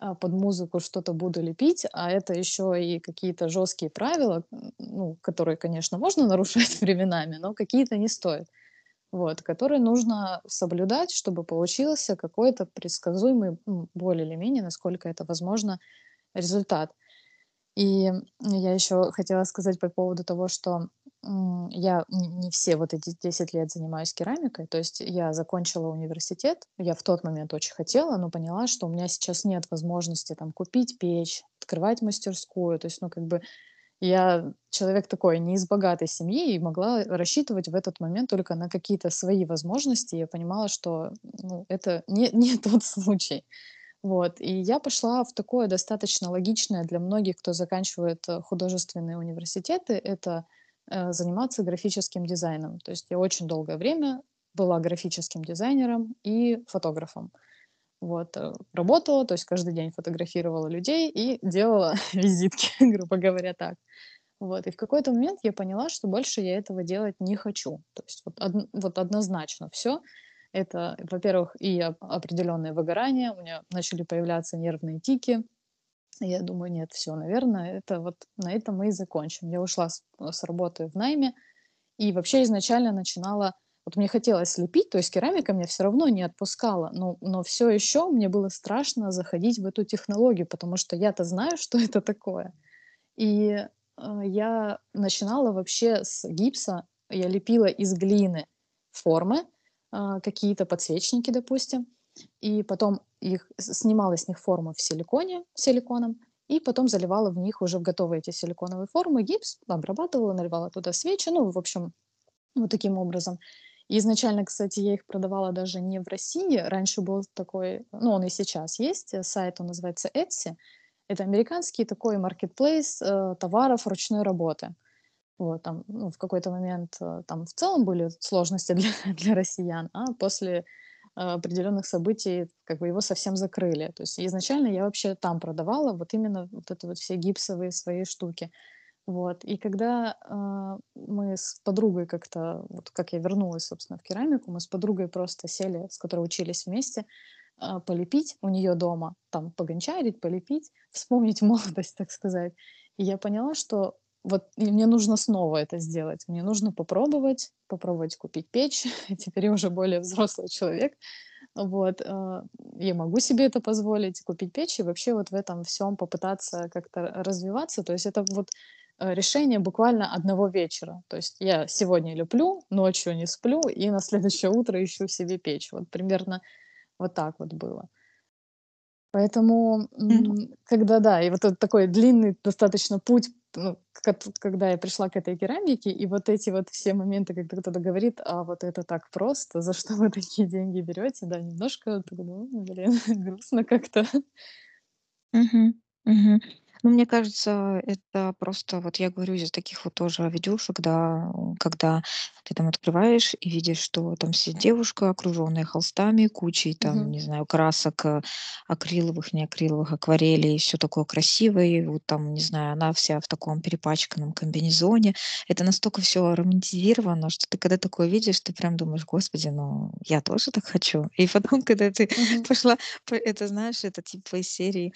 а, под музыку что-то буду лепить, а это еще и какие-то жесткие правила, ну, которые, конечно, можно нарушать временами, но какие-то не стоит. Вот. Которые нужно соблюдать, чтобы получился какой-то предсказуемый, м, более или менее, насколько это возможно, результат. И я еще хотела сказать по поводу того, что, я не все вот эти 10 лет занимаюсь керамикой. То есть я закончила университет. Я в тот момент очень хотела, но поняла, что у меня сейчас нет возможности там купить печь, открывать мастерскую. То есть, ну, как бы я человек такой не из богатой семьи и могла рассчитывать в этот момент только на какие-то свои возможности. Я понимала, что, ну, это не не тот случай. Вот. И я пошла в такое достаточно логичное для многих, кто заканчивает, э, художественные университеты- это, заниматься графическим дизайном. То есть я очень долгое время была графическим дизайнером и фотографом. Вот. Э, работала, то есть каждый день фотографировала людей и делала визитки, грубо говоря, так. Вот. И в какой-то момент я поняла, что больше я этого делать не хочу. То есть вот одн вот однозначно всё. Это, во-первых, и оп определенное выгорание, у меня начали появляться нервные тики. Я думаю: "Нет, всё, наверно, это вот на этом мы и закончим". Я ушла с с работы в найме и вообще изначально начинала вот мне хотелось лепить, то есть керамика меня всё равно не отпускала, но но всё еще мне было страшно заходить в эту технологию, потому что я-то знаю, что это такое. И, э, я начинала вообще с гипса. Я лепила из глины формы, а, какие-то подсвечники, допустим, и потом их снимала с них форму в силиконе силиконом и потом заливала в них уже в готовые эти силиконовые формы гипс, обрабатывала, наливала туда свечи, ну, в общем, вот таким образом. И изначально, кстати, я их продавала даже не в России. Раньше был такой, ну, он и сейчас есть, э, сайт, он называется Etsy. Это американский такой маркетплейс э, товаров ручной работы. Вот, там, ну, в какой-то момент э, там в целом были сложности для, для россиян, а после определенных событий как бы его совсем закрыли. То есть изначально я вообще там продавала вот именно вот это вот все гипсовые свои штуки. Вот. И когда э, мы с подругой как-то, вот как я вернулась, собственно, в керамику, мы с подругой просто сели, с которой учились вместе, э, полепить у нее дома, там погончарить, полепить, вспомнить молодость, так сказать. И я поняла, что вот и мне нужно снова это сделать. Мне нужно попробовать, попробовать купить печь. Теперь я уже более взрослый человек. Вот, э, я могу себе это позволить, купить печь и вообще вот в этом всем попытаться как-то развиваться. То есть это вот э, решение буквально одного вечера. То есть я сегодня леплю, ночью не сплю, и на следующее утро ищу себе печь. Вот примерно вот так вот было. Поэтому, м, когда, да, и вот этот такой длинный достаточно путь, ну, когда я пришла к этой керамике, и вот эти вот все моменты, когда кто-то говорит: "А вот это так просто, за что вы такие деньги берете?" Да, немножко ну, блин, грустно как-то. Мгм. Мгм. Ну, мне кажется, это просто, вот я говорю, из таких вот тоже видюшек, да, когда ты там открываешь и видишь, что там сидит девушка, окруженная холстами, кучей там, Мгм. не знаю, красок, э, акриловых, не акриловых, акварелей, все такое красивое. И вот там, не знаю, она вся в таком перепачканном комбинезоне. Это настолько все романтизировано, что ты когда такое видишь, ты прям думаешь: "Господи, ну я тоже так хочу". И потом, когда ты Мгм. пошла, п это знаешь, это типа из серии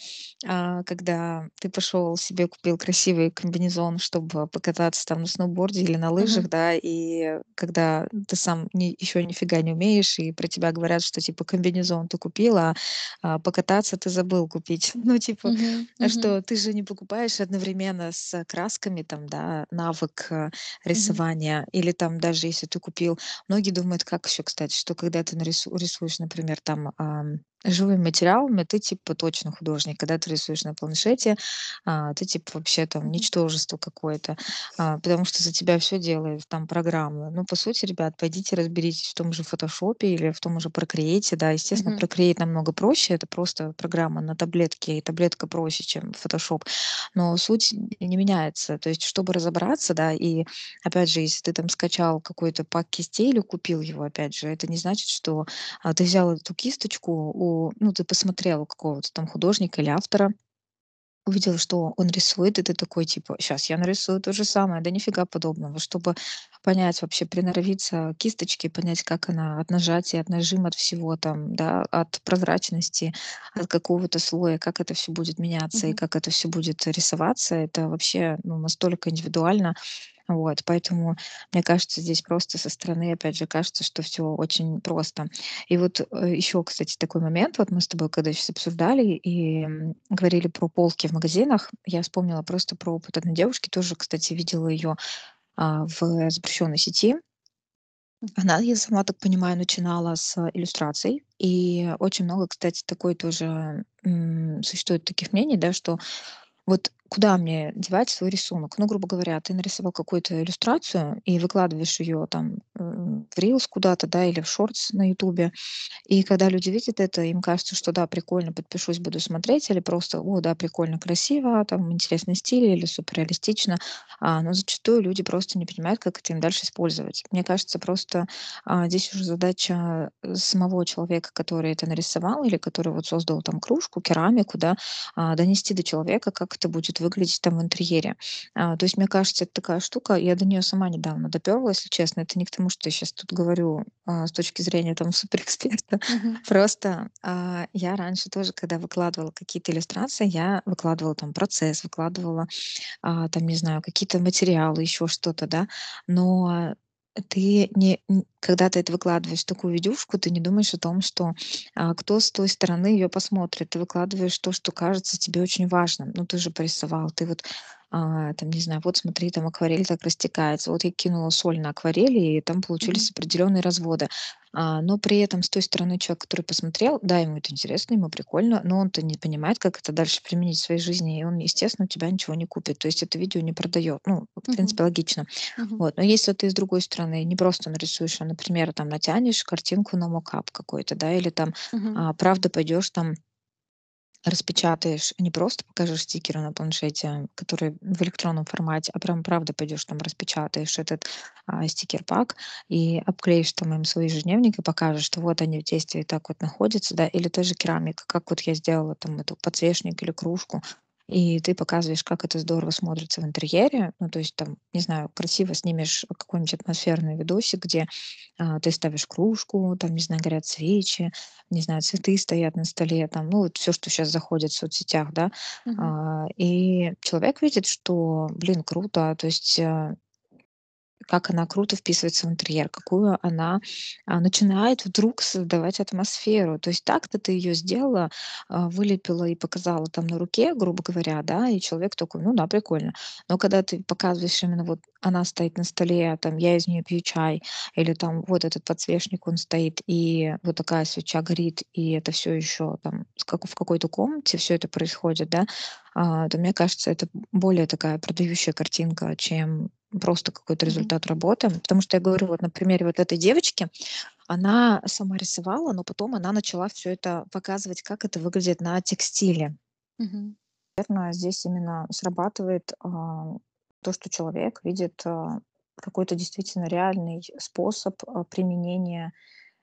а, когда ты пошел себе купил красивый комбинезон, чтобы покататься там на сноуборде или на лыжах, да, и когда ты сам ни еще нифига не умеешь, и про тебя говорят, что типа комбинезон ты купил, а, а покататься ты забыл купить. Ну, типа, а Мгм. что ты же не покупаешь одновременно с красками там, да, навык, э, рисования или там даже если ты купил Многие думают, как еще, кстати, что когда ты нарису рисуешь, например, там, ам, живыми материалами, ты типа точно художник. Когда ты рисуешь на планшете, а, ты типа вообще там ничтожество какое-то, а, потому что за тебя все делает там программы. Ну, по сути, ребят, пойдите разберитесь в том же "Фотошопе" или в том же "Процреате". Да, естественно, Мгм. "Процреate" намного проще. Это просто программа на таблетке, и таблетка проще, чем "Фотошоп". Но суть не меняется. То есть, чтобы разобраться, да, и опять же, если ты там скачал какой-то пак кистей или купил его, опять же, это не значит, что а, ты взял эту кисточку у ну, ты посмотрел у какого-то там художника или автора, увидел, что он рисует, и ты такой типа: "Щас я нарисую то же самое". Да нифига подобного. Чтобы понять, вообще приноровиться к кисточке, понять, как она от нажатия, от нажима, от всего там, да, от прозрачности, от какого-то слоя, как это все будет меняться и Мгм. как это все будет рисоваться, это вообще, ну, настолько индивидуально. Вот, поэтому, мне кажется, здесь просто со стороны, опять же, кажется, что все очень просто. И вот, э, еще, кстати, такой момент. Вот мы с тобой когда сейчас обсуждали и, говорили про полки в магазинах, я вспомнила просто про опыт одной девушки. Тоже, кстати, видела ее, а, в запрещенной сети. Она, я сама так понимаю, начинала с иллюстраций. И очень много, кстати, такой тоже, существует таких мнений, да, что вот куда мне девать свой рисунок? Ну, грубо говоря, ты нарисовал какую-то иллюстрацию и выкладываешь ее там, в рилс куда-то, да, или в шортс на "Ютубе". И когда люди видят это, им кажется, что да, прикольно, подпишусь, буду смотреть, или просто, о, да, прикольно, красиво, там интересный стиль или супер реалистично. А, но зачастую люди просто не понимают, как это им дальше использовать. Мне кажется, просто а, здесь уже задача э, самого человека, который это нарисовал или который вот создал там кружку, керамику, да, а, донести до человека, как это будет выглядеть там в интерьере. А, то есть, мне кажется, это такая штука, я до нее сама недавно доперла, если честно. Это не к тому, что я сейчас тут говорю а, с точки зрения там суперэксперта. Мгм. Просто а, я раньше тоже, когда выкладывала какие-то иллюстрации, я выкладывала там процесс, выкладывала а, там, не знаю, какие-то материалы, еще что-то, да. Но ты не, когда ты это выкладываешь, такую видюшку, ты не думаешь о том, что а, кто с той стороны ее посмотрит. Ты выкладываешь то, что кажется тебе очень важным. Ну, ты же порисовал, ты вот а, там, не знаю: "Вот смотри, там акварель так растекается". Вот я кинула соль на акварели, и там получились определенные разводы. А, но при этом с той стороны человек, который посмотрел, да, ему это интересно, ему прикольно, но он-то не понимает, как это дальше применить в своей жизни, и он, естественно, у тебя ничего не купит. То есть это видео не продает. Ну, в Мгм. принципе, логично. Мгм. Вот. Но если ты с другой стороны не просто нарисуешь, а, например, там натянешь картинку на мокап какой-то, да, или там, Мгм. а, правда пойдешь там распечатаешь, не просто покажешь стикеры на планшете, которые в электронном формате, а прям правда пойдешь там распечатаешь этот, а, стикер-пак и обклеишь там им свой ежедневник и покажешь, что вот они в действии так вот находятся, да. Или тоже керамика, как вот я сделала там эту подсвечник или кружку, и ты показываешь, как это здорово смотрится в интерьере. Ну, то есть там, не знаю, красиво снимешь какой-нибудь атмосферный видосик, где, а, ты ставишь кружку, там, не знаю, горят свечи, не знаю, цветы стоят на столе, там, ну, вот всё, что щас заходит в соцсетях, да. Мгм. А, и человек видит, что, блин, круто, то есть, а как она круто вписывается в интерьер, какую она, а, начинает вдруг создавать атмосферу. То есть так-то ты её сделала, а, вылепила и показала там на руке, грубо говоря, да, и человек такой: "Ну да, прикольно". Но когда ты показываешь именно вот она стоит на столе, там, я из неё пью чай, или там вот этот подсвечник, он стоит, и вот такая свеча горит, и это всё ещё там в какой-то комнате всё это происходит, да, а, то, мне кажется, это более такая продающая картинка, чем просто какой-то результат работы. Потому что я говорю, вот на примере вот этой девочки, она сама рисовала, но потом она начала всё это показывать, как это выглядит на текстиле. Мгм. Наверно, здесь именно срабатывает, а, то, что человек видит, а, какой-то действительно реальный способ, а, применения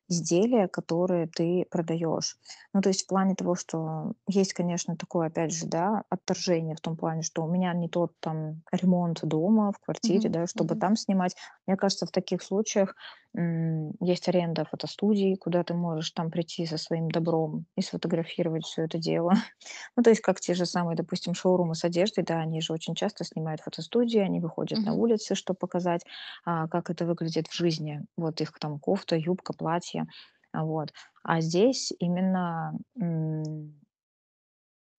изделия, которое ты продаёшь. Ну, то есть в плане того, что есть, конечно, такое, опять же, да, отторжение в том плане, что у меня не тот там ремонт дома, в квартире, Мгм. да, чтобы Мгм. там снимать. Мне кажется, в таких случаях, м, есть аренда фотостудии, куда ты можешь там прийти со своим добром и сфотографировать всё это дело. Ну, то есть как те же самые, допустим, шоурумы с одеждой, да, они же очень часто снимают фотостудии, они выходят на Мгм. улицы, чтоб показать, а, как это выглядит в жизни. Вот их там кофта, юбка, платье. Вот. А здесь именно,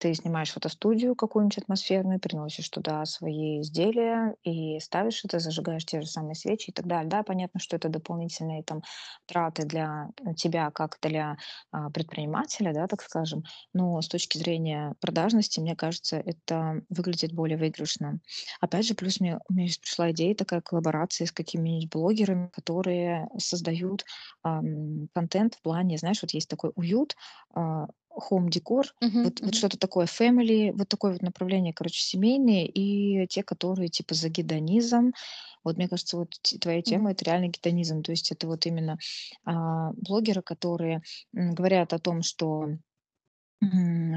ты снимаешь фотостудию какую-нибудь атмосферную, приносишь туда свои изделия и ставишь это, зажигаешь те же самые свечи и так далее. Да, понятно, что это дополнительные там траты для тебя как для, а, предпринимателя, да, так скажем, но с точки зрения продажности, мне кажется, это выглядит более выигрышно. Опять же, плюс мне щас пришла идея такая коллаборации с какими-нибудь блогерами, которые создают, ам, контент в плане, знаешь, вот есть такой уют, а, хом-декор, Мгм. вот вот Мгм. что-то такое family, вот такое вот направление, короче, семейные, и те, которые типа за гедонизм. Вот мне кажется, вот твоя тема- Мгм. это реально гедонизм. То есть это вот именно, а, блогеры, которые, м, говорят о том, что,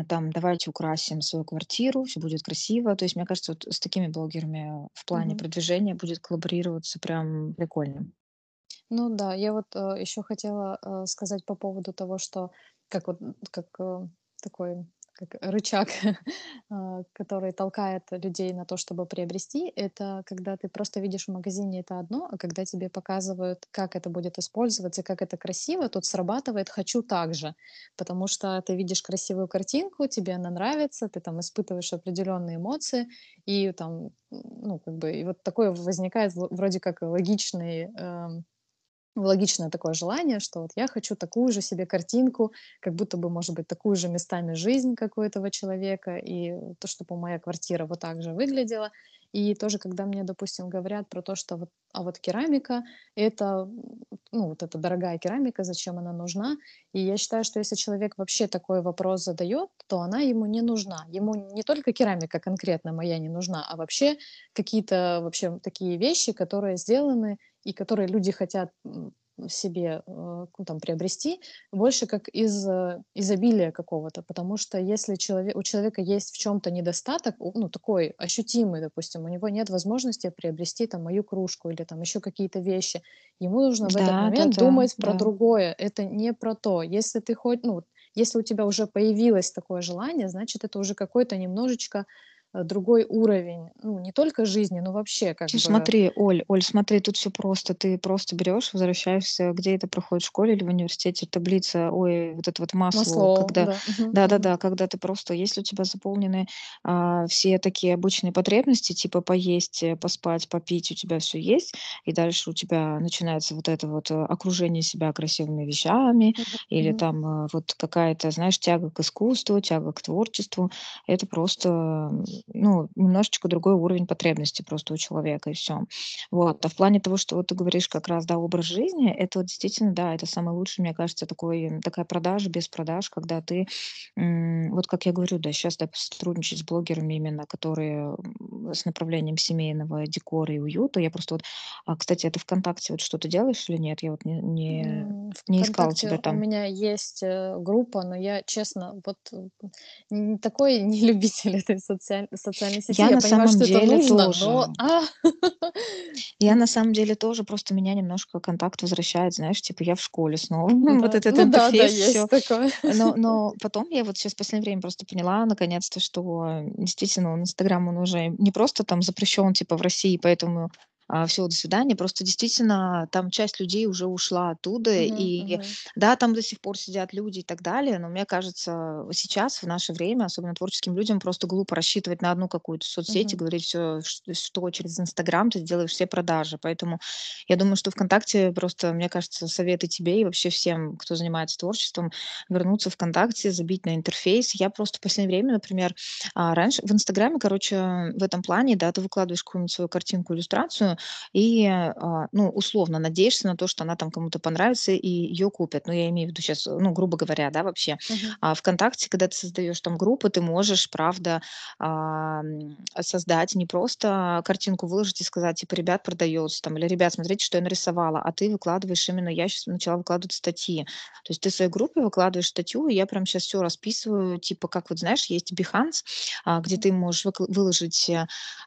там: "Давайте украсим свою квартиру, всё будет красиво". То есть, мне кажется, вот с такими блогерами в плане Мгм. продвижения будет коллаборироваться прям прикольно. Ну да, я вот, э, ещё хотела, э, сказать по поводу того, что как вот, как, э, такой, как рычаг, а, который толкает людей на то, чтобы приобрести. Это когда ты просто видишь в магазине- это одно, а когда тебе показывают, как это будет использоваться как это красиво, тут срабатывает "хочу так же". Потому что ты видишь красивую картинку, тебе она нравится, ты там испытываешь определённые эмоции, и там, ну, как бы, и вот такое возникает вроде как логичный, эм, логичное такое желание, что вот я хочу такую же себе картинку, как будто бы, может быть, такую же местами жизнь, как у этого человека, и то, чтобы моя квартира вот так же выглядела. И тоже, когда мне, допустим, говорят про то, что вот: "А вот керамика- это, ну, вот эта дорогая керамика, зачем она нужна?" И я считаю, что если человек вообще такой вопрос задаёт, то она ему не нужна. Ему не только керамика конкретно моя не нужна, а вообще какие-то вообще такие вещи, которые сделаны и которые люди хотят, себе, э, ну, там приобрести больше как из изобилия какого-то. Потому что если челове у человека есть в чём-то недостаток, ну, такой ощутимый, допустим, у него нет возможности приобрести там мою кружку или там ещё какие-то вещи, ему нужно в этот Да, момент да-да, думать про да. другое. Это не про то. Если ты хоть ну если у тебя уже появилось такое желание, значит, это уже какой-то немножечко э, другой уровень, ну, не только жизни, но вообще как Чё, бы смотри, Оль, Оль, смотри, тут всё просто. Ты просто берёшь, возвращаешься, где это проходит, в школе или в университете, таблица, ой, вот это вот Маслоу, Маслоу, когда да-да-да, когда ты просто если у тебя заполнены, а, все такие обычные потребности, типа поесть, э, поспать, попить, у тебя всё есть, и дальше у тебя начинается вот это вот, э, окружение себя красивыми вещами или там, э, вот какая-то, знаешь, тяга к искусству, тяга к творчеству. Это просто, ну, немножечко другой уровень потребностей просто у человека, и всё. Вот. А в плане того, что вот ты говоришь как раз, да, образ жизни, это вот действительно, да, это самый лучший, мне кажется, такой такая продажа без продаж, когда ты, вот как я говорю, да, щас, да, сотрудничать с блогерами именно, которые, с направлением семейного декора и уюта. Я просто вот а, кстати, ты "ВКонтакте" вот что-то делаешь или нет? Я вот не не Не искала тебя "ВКонтакте" у там. меня есть, э, группа, но я, честно, вот, не такой не любитель этой социаль социальной сети. Я Я на понимаю, самом что это деле нужно, но, тоже. а Я на самом деле тоже, просто меня немножко "Контакт" возвращает, знаешь, типа я в школе снова. Вот Да, этот ну да, да, интерфейс, всё. есть такое. Но но потом я вот щас в последнее время просто поняла наконец-то, что действительно он, "Инстаграм", он уже не просто там запрещен типа в России, поэтому, а, всё, до свидания. Просто действительно там часть людей уже ушла оттуда. Мгм, И да, там до сих пор сидят люди и так далее, но мне кажется, сейчас, в наше время, особенно творческим людям, просто глупо рассчитывать на одну какую-то соцсеть и Мгм. говорить всё, ш что через "Инстаграм" ты сделаешь все продажи. Поэтому я думаю, что "ВКонтакте" просто, мне кажется, совет и тебе, и вообще всем, кто занимается творчеством, вернуться в "ВКонтакте", забить на интерфейс. Я просто в последнее время, например, а, раньше в "Инстаграме", короче, в этом плане, да, ты выкладываешь какую-нибудь свою картинку, иллюстрацию и, а, ну, условно надеешься на то, что она там кому-то понравится и её купят. Ну, я имею в виду щас, ну, грубо говоря, да, вообще. Мгм. А "ВКонтакте", когда ты создаешь там группы, ты можешь, правда, ам, создать, не просто картинку выложить и сказать типа: "Ребят, продаётся", там, или: "Ребят, смотрите, что я нарисовала". А ты выкладываешь именно я щас начала выкладывать статьи. То есть ты в своей группе выкладываешь статью, и я прям щас всё расписываю, типа как вот, знаешь, есть Behance, а, где ты можешь выложить,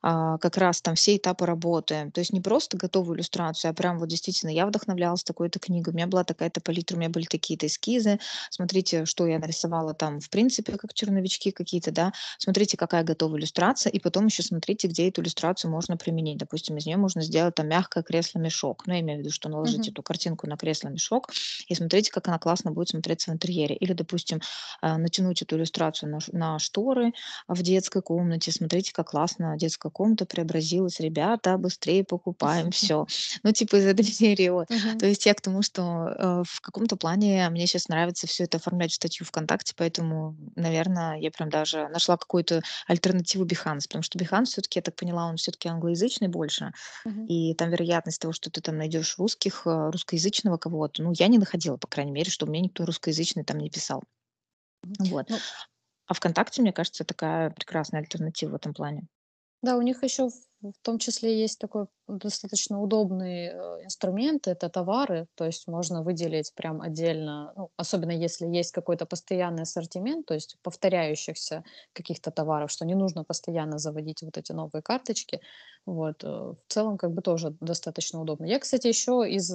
а, как раз там все этапы работы. То есть не просто готовую иллюстрацию, а прям вот действительно: "Я вдохновлялась такой-то книгой, у меня была такая-то палитра, у меня были такие-то эскизы. Смотрите, что я нарисовала там в принципе как черновички какие-то, да. Смотрите, какая готовая иллюстрация". И потом ещё смотрите, где эту иллюстрацию можно применить. Допустим, из неё можно сделать там мягкое кресло-мешок. Ну, я имею в виду, что наложить Мгм. эту картинку на кресло-мешок, и смотрите, как она классно будет смотреться в интерьере. Или, допустим, а, натянуть эту иллюстрацию на на шторы в детской комнате. Смотрите, как классно детская комната преобразилась. Ребята, быстрее покупаем всё. Ну, типа из этой серии вот. То Мгм. есть я к тому, что, э, в каком-то плане мне щас нравится всё это оформлять в статью "ВКонтакте", поэтому, наверно, я прям даже нашла какую-то альтернативу Behance. Потому что Behance всё-таки, я так поняла, он всё-таки англоязычный больше, Мгм. и там вероятность того, что ты там найдёшь русских, э, русскоязычного кого-то, ну, я не находила, по крайней мере, чтобы мне никто русскоязычный там не писал. Мгм. Вот. Ну А "ВКонтакте", мне кажется, такая прекрасная альтернатива в этом плане. Да, у них ещё в том числе есть такой достаточно удобный, э, инструмент- это товары. То есть можно выделить прям отдельно, ну, особенно если есть какой-то постоянный ассортимент, то есть повторяющихся каких-то товаров, что не нужно постоянно заводить вот эти новые карточки. Вот, э, в целом как бы тоже достаточно удобно. Я, кстати, ещё из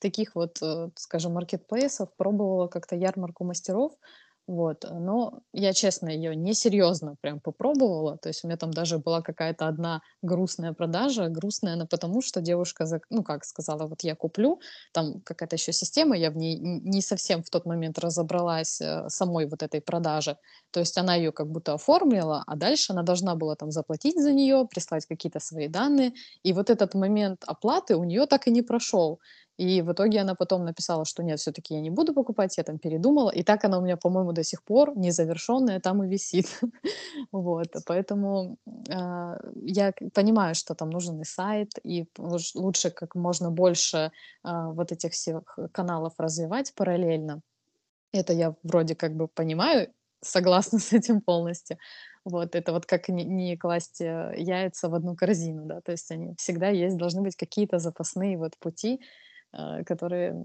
таких вот, э, скажем, маркетплейсов пробовала как-то ярмарку мастеров. Вот, но я, честно, её несерьёзно прям попробовала. То есть у меня там даже была какая-то одна грустная продажа. Грустная она потому, что девушка ну, как сказала: "Вот я куплю". Там какая-то ещё система, я в ней не совсем в тот момент разобралась, э, самой вот этой продаже. То есть она её как будто оформила, а дальше она должна была там заплатить за неё, прислать какие-то свои данные. И вот этот момент оплаты у неё так и не прошёл. И в итоге она потом написала, что: "Нет, всё-таки я не буду покупать, я там передумала". И так она у меня, по-моему, до сих пор незавершённая там и висит. Вот, поэтому, а, я понимаю, что там нужен и сайт, и лучше как можно больше, а, вот этих всех каналов развивать параллельно. Это я вроде как бы понимаю, согласна с этим полностью. Вот, это вот как не не класть, э, яйца в одну корзину, да, то есть они всегда есть, должны быть какие-то запасные вот пути. Э, которые,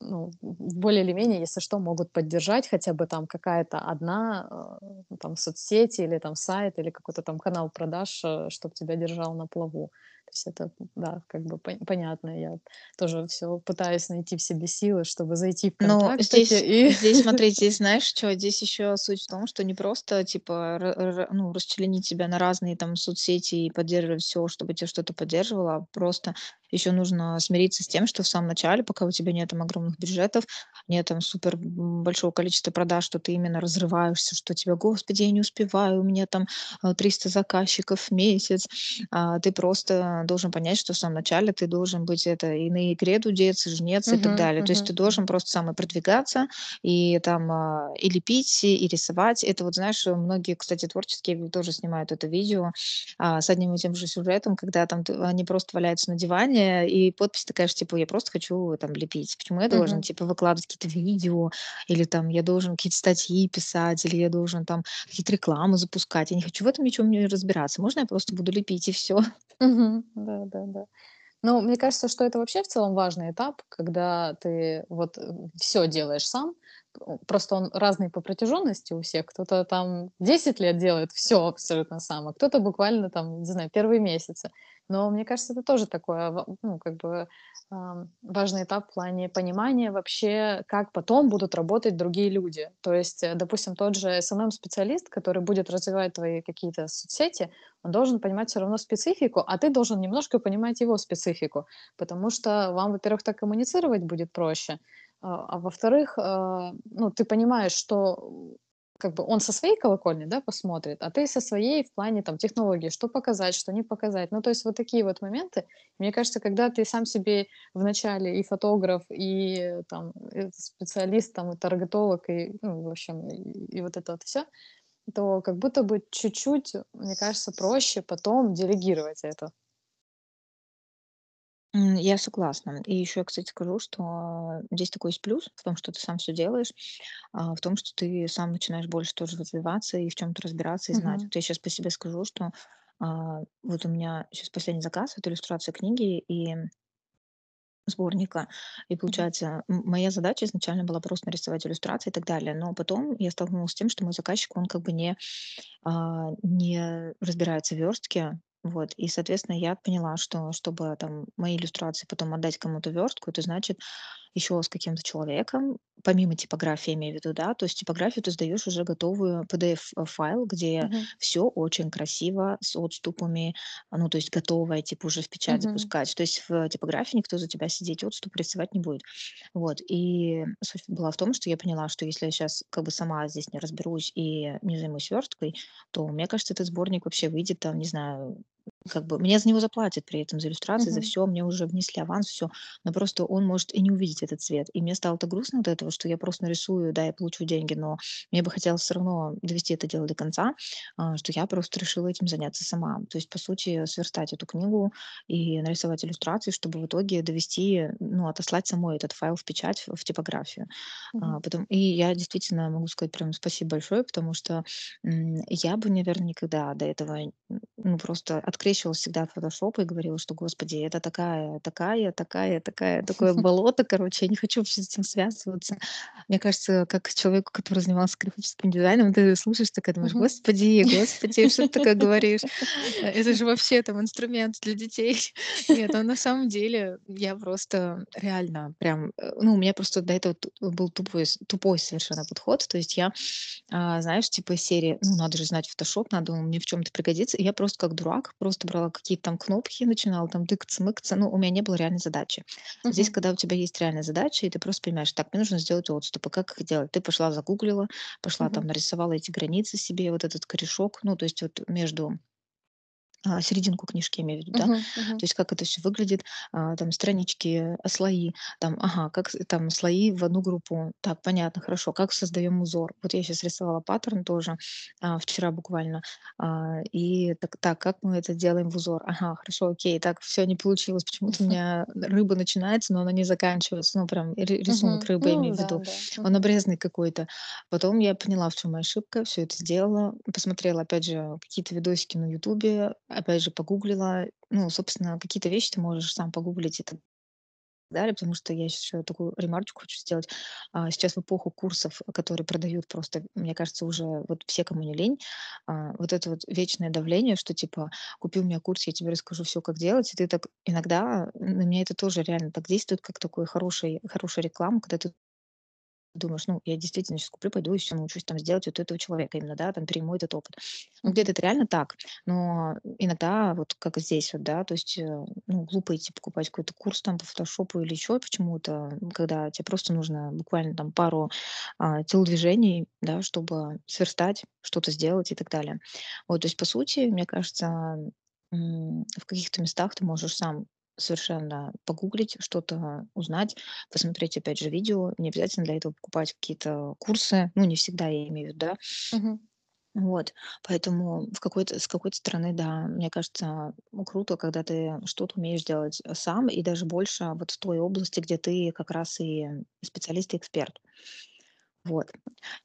ну, более или менее, если что, могут поддержать хотя бы там какая-то одна, э, ну, там соцсети или там сайт, или какой-то там канал продаж, э, чтоб тебя держал на плаву. То есть это, да, как бы пон понятно. Я тоже всё пытаюсь найти в себе силы, чтобы зайти Но "ВКонтактике" здесь и здесь, смотри, здесь знаешь чё? Здесь ещё суть в том, что не просто типа ра ра ну, расчленить себя на разные там соцсети и поддерживать всё, чтобы тя что-то поддерживало, а просто ещё нужно смириться с тем, что в самом начале, пока у тебя нет там огромных бюджетов, нет там супер, большого количества продаж, что ты именно разрываешься, что тебя: "Господи, я не успеваю, у меня там, э, 300 заказчиков в месяц". А, ты просто должен понять, что в самом начале ты должен быть это и на игре дудец, и жнец, и так далее. То есть ты должен просто сам и продвигаться, и там, а, и лепить, и рисовать. Это вот, знаешь, многие, кстати, творческие тоже снимают это видео, а, с одним и тем же сюжетом, когда там они просто валяются на диване, и подпись такая же, типа: "Я просто хочу там лепить". Почему я должен, типа, выкладывать какие-то видео или там я должен какие-то статьи писать, или я должен там какие-то рекламы запускать? Я не хочу в этом ничем не разбираться. Можно я просто буду лепить и всё? Мгм. Да-да-да. Ну, мне кажется, что это вообще в целом важный этап, когда ты вот, всё делаешь сам. Просто он разный по протяженности у всех. Кто-то там 10 лет делает всё абсолютно сам, а кто-то буквально там, не знаю, первые месяцы. Но мне кажется, это тоже такое ва ну, как бы, важный этап в плане понимания вообще, как потом будут работать другие люди. То есть, э, допустим, тот же SMM-специалист, который будет развивать твои какие-то соцсети, он должен понимать всё равно специфику, а ты должен немножко понимать его специфику. Потому что вам, во-первых, так коммуницировать будет проще, а, а во-вторых, а, ну, ты понимаешь, что, как бы, он со своей колокольни, да, посмотрит, а ты со своей в плане там технологии, что показать, что не показать. Ну, то есть вот такие вот моменты. Мне кажется, когда ты сам себе вначале и фотограф, и там, и специалист, там, и таргетолог, и, ну, в общем, и и вот это вот всё, то как будто бы чуть-чуть, мне кажется, проще потом делегировать это. М, я согласна. И ещё я, кстати, скажу, что здесь такой есть плюс в том, что ты сам всё делаешь, а, в том, что ты сам начинаешь больше тоже развиваться и в чём-то разбираться, и знать. Мгм. Вот я щас по себе скажу, что, а, вот у меня щас последний заказ- это иллюстрация книги и сборника. И Мгм. получается, м моя задача изначально была просто нарисовать иллюстрации и так далее. Но потом я столкнулась с тем, что мой заказчик, он как бы не, а, не разбирается в вёрстке. Вот. И, соответственно, я поняла, что чтобы там мои иллюстрации потом отдать кому-то вёрстку, это значит ещё с каким-то человеком, помимо типографии, имею в виду, да, то есть типографию ты сдаёшь уже готовую PDF, э, файл, где Мгм. всё очень красиво, с отступами, ну, то есть готовое, типа, уже в печать Мгм. запускать. То есть в типографии никто за тебя сидеть, отступы рисовать не будет. Вот. И суть была в том, что я поняла, что если я щас как бы сама здесь не разберусь и не займусь вёрсткой, то, мне кажется, этот сборник вообще выйдет там, не знаю, как бы мне за него заплатят при этом, за иллюстрации, за Мгм. всё. Мне уже внесли аванс, всё. Но просто он может и не увидеть этот цвет. И мне стало так грустно от этого, что я просто нарисую, да, я получу деньги, но мне бы хотелось всё равно довести это дело до конца, а, что я просто решила этим заняться сама. То есть, по сути, сверстать эту книгу и нарисовать иллюстрации, чтобы в итоге довести, ну, отослать самой этот файл в печать, в типографию. А, потом и я действительно могу сказать прям спасибо большое, потому что, я бы, наверно, никогда до этого, ну, просто открещивалась всегда от "Фотошопа" и говорила, что: "Господи, это такая такая такая такая такое болото, короче, я не хочу вообще с этим связываться". Мне кажется, как человеку, который занимался графическим дизайном, ты слушаешь, такая думаешь. "Господи, господи, что ты такое говоришь? Э, это же вообще там инструмент для детей". Нет, на самом деле я просто реально прям, э, ну, у меня просто до этого т был тупой тупой совершенно подход. То есть я, а, знаешь, типа серии: "Ну, надо же знать "Фотошоп", надо он мне в чём-то пригодится". И я просто как дурак просто брала какие-то там кнопки, начинала там тыкаться-мыкаться, но у меня не было реальной задачи. Здесь, Мгм. когда у тебя есть реальная задача, и ты просто понимаешь: "Так, мне нужно сделать отступы". Как их делать? Ты пошла загуглила, пошла там Мгм. нарисовала эти границы себе, вот этот корешок, ну, то есть вот между а, серединку книжки, я имею в виду, да. Мгм. Мгм. То есть как это всё выглядит, а, там странички, а, слои, там, ага, как там слои в одну группу. Так, понятно, хорошо. Как создаём узор? Вот я щас рисовала паттерн тоже, а, вчера буквально, а, и так так, как мы это делаем в узор? Ага, хорошо, окей. Так, всё, не получилось. Почему-то у меня рыба начинается, но она не заканчивается. Ну, прям ри рисунок Мгм. рыбы, я Ну имею в да, виду. да. Он Мгм. обрезанный какой-то. Потом я поняла, в чём моя ошибка, всё это сделала, посмотрела опять же какие-то видосики на "Ютубе", опять же погуглила. Ну, собственно, какие-то вещи ты можешь сам погуглить, это далее. Потому что я еще такую ремарочку хочу сделать. А, сейчас в эпоху курсов, которые продают просто, мне кажется, уже вот все, кому не лень, а, вот это вот вечное давление, что типа купи у меня курс, я тебе расскажу все, как делать. И ты так иногда на меня это тоже реально так действует, как такой хороший, хорошая реклама, когда ты думаешь, ну, я действительно сейчас куплю, пойду и все научусь там сделать вот этого человека именно, да, там перейму этот опыт. Ну, где-то это реально так, но иногда вот как здесь вот, да, то есть, э, ну, глупо идти покупать какой-то курс там по фотошопу или еще почему-то, когда тебе просто нужно буквально там пару а, телодвижений, да, чтобы сверстать, что-то сделать и так далее. Вот, то есть, по сути, мне кажется, в каких-то местах ты можешь сам совершенно погуглить, что-то узнать, посмотреть, опять же, видео. Не обязательно для этого покупать какие-то курсы. Ну, не всегда, я имею в виду, да. Мгм. Вот. Поэтому в какой-то, с какой-то стороны, да, мне кажется, круто, когда ты что-то умеешь делать сам, и даже больше вот в той области, где ты как раз и специалист и эксперт. Вот.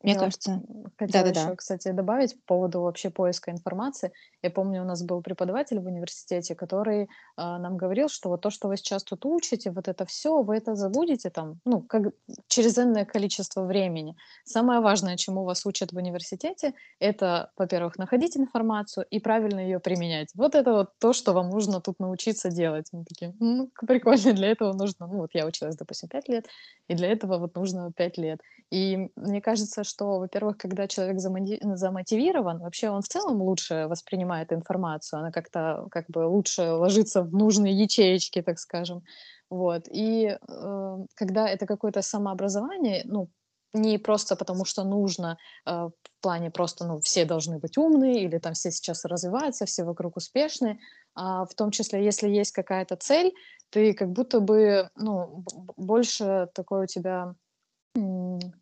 Мне Я кажется, хотела да-да-да. еще, кстати, добавить по поводу вообще поиска информации. Я помню, у нас был преподаватель в университете, который а, нам говорил, что вот то, что вы сейчас тут учите, вот это все, вы это забудете там, ну, как через энное количество времени. Самое важное, чему вас учат в университете, это, во-первых, находить информацию и правильно ее применять. Вот это вот то, что вам нужно тут научиться делать. Мы такие, ну, прикольно, для этого нужно, ну, вот я училась, допустим, 5 лет, и для этого вот нужно 5 лет. И мне кажется, что, во-первых, когда человек замотивирован, вообще он в целом лучше воспринимает информацию, она как-то как бы лучше ложится в нужные ячеечки, так скажем. Вот. И э, когда это какое-то самообразование, ну, не просто потому, что нужно, э, в плане просто, ну, все должны быть умные, или там все сейчас развиваются, все вокруг успешные, а в том числе, если есть какая-то цель, ты как будто бы, ну, больше такой у тебя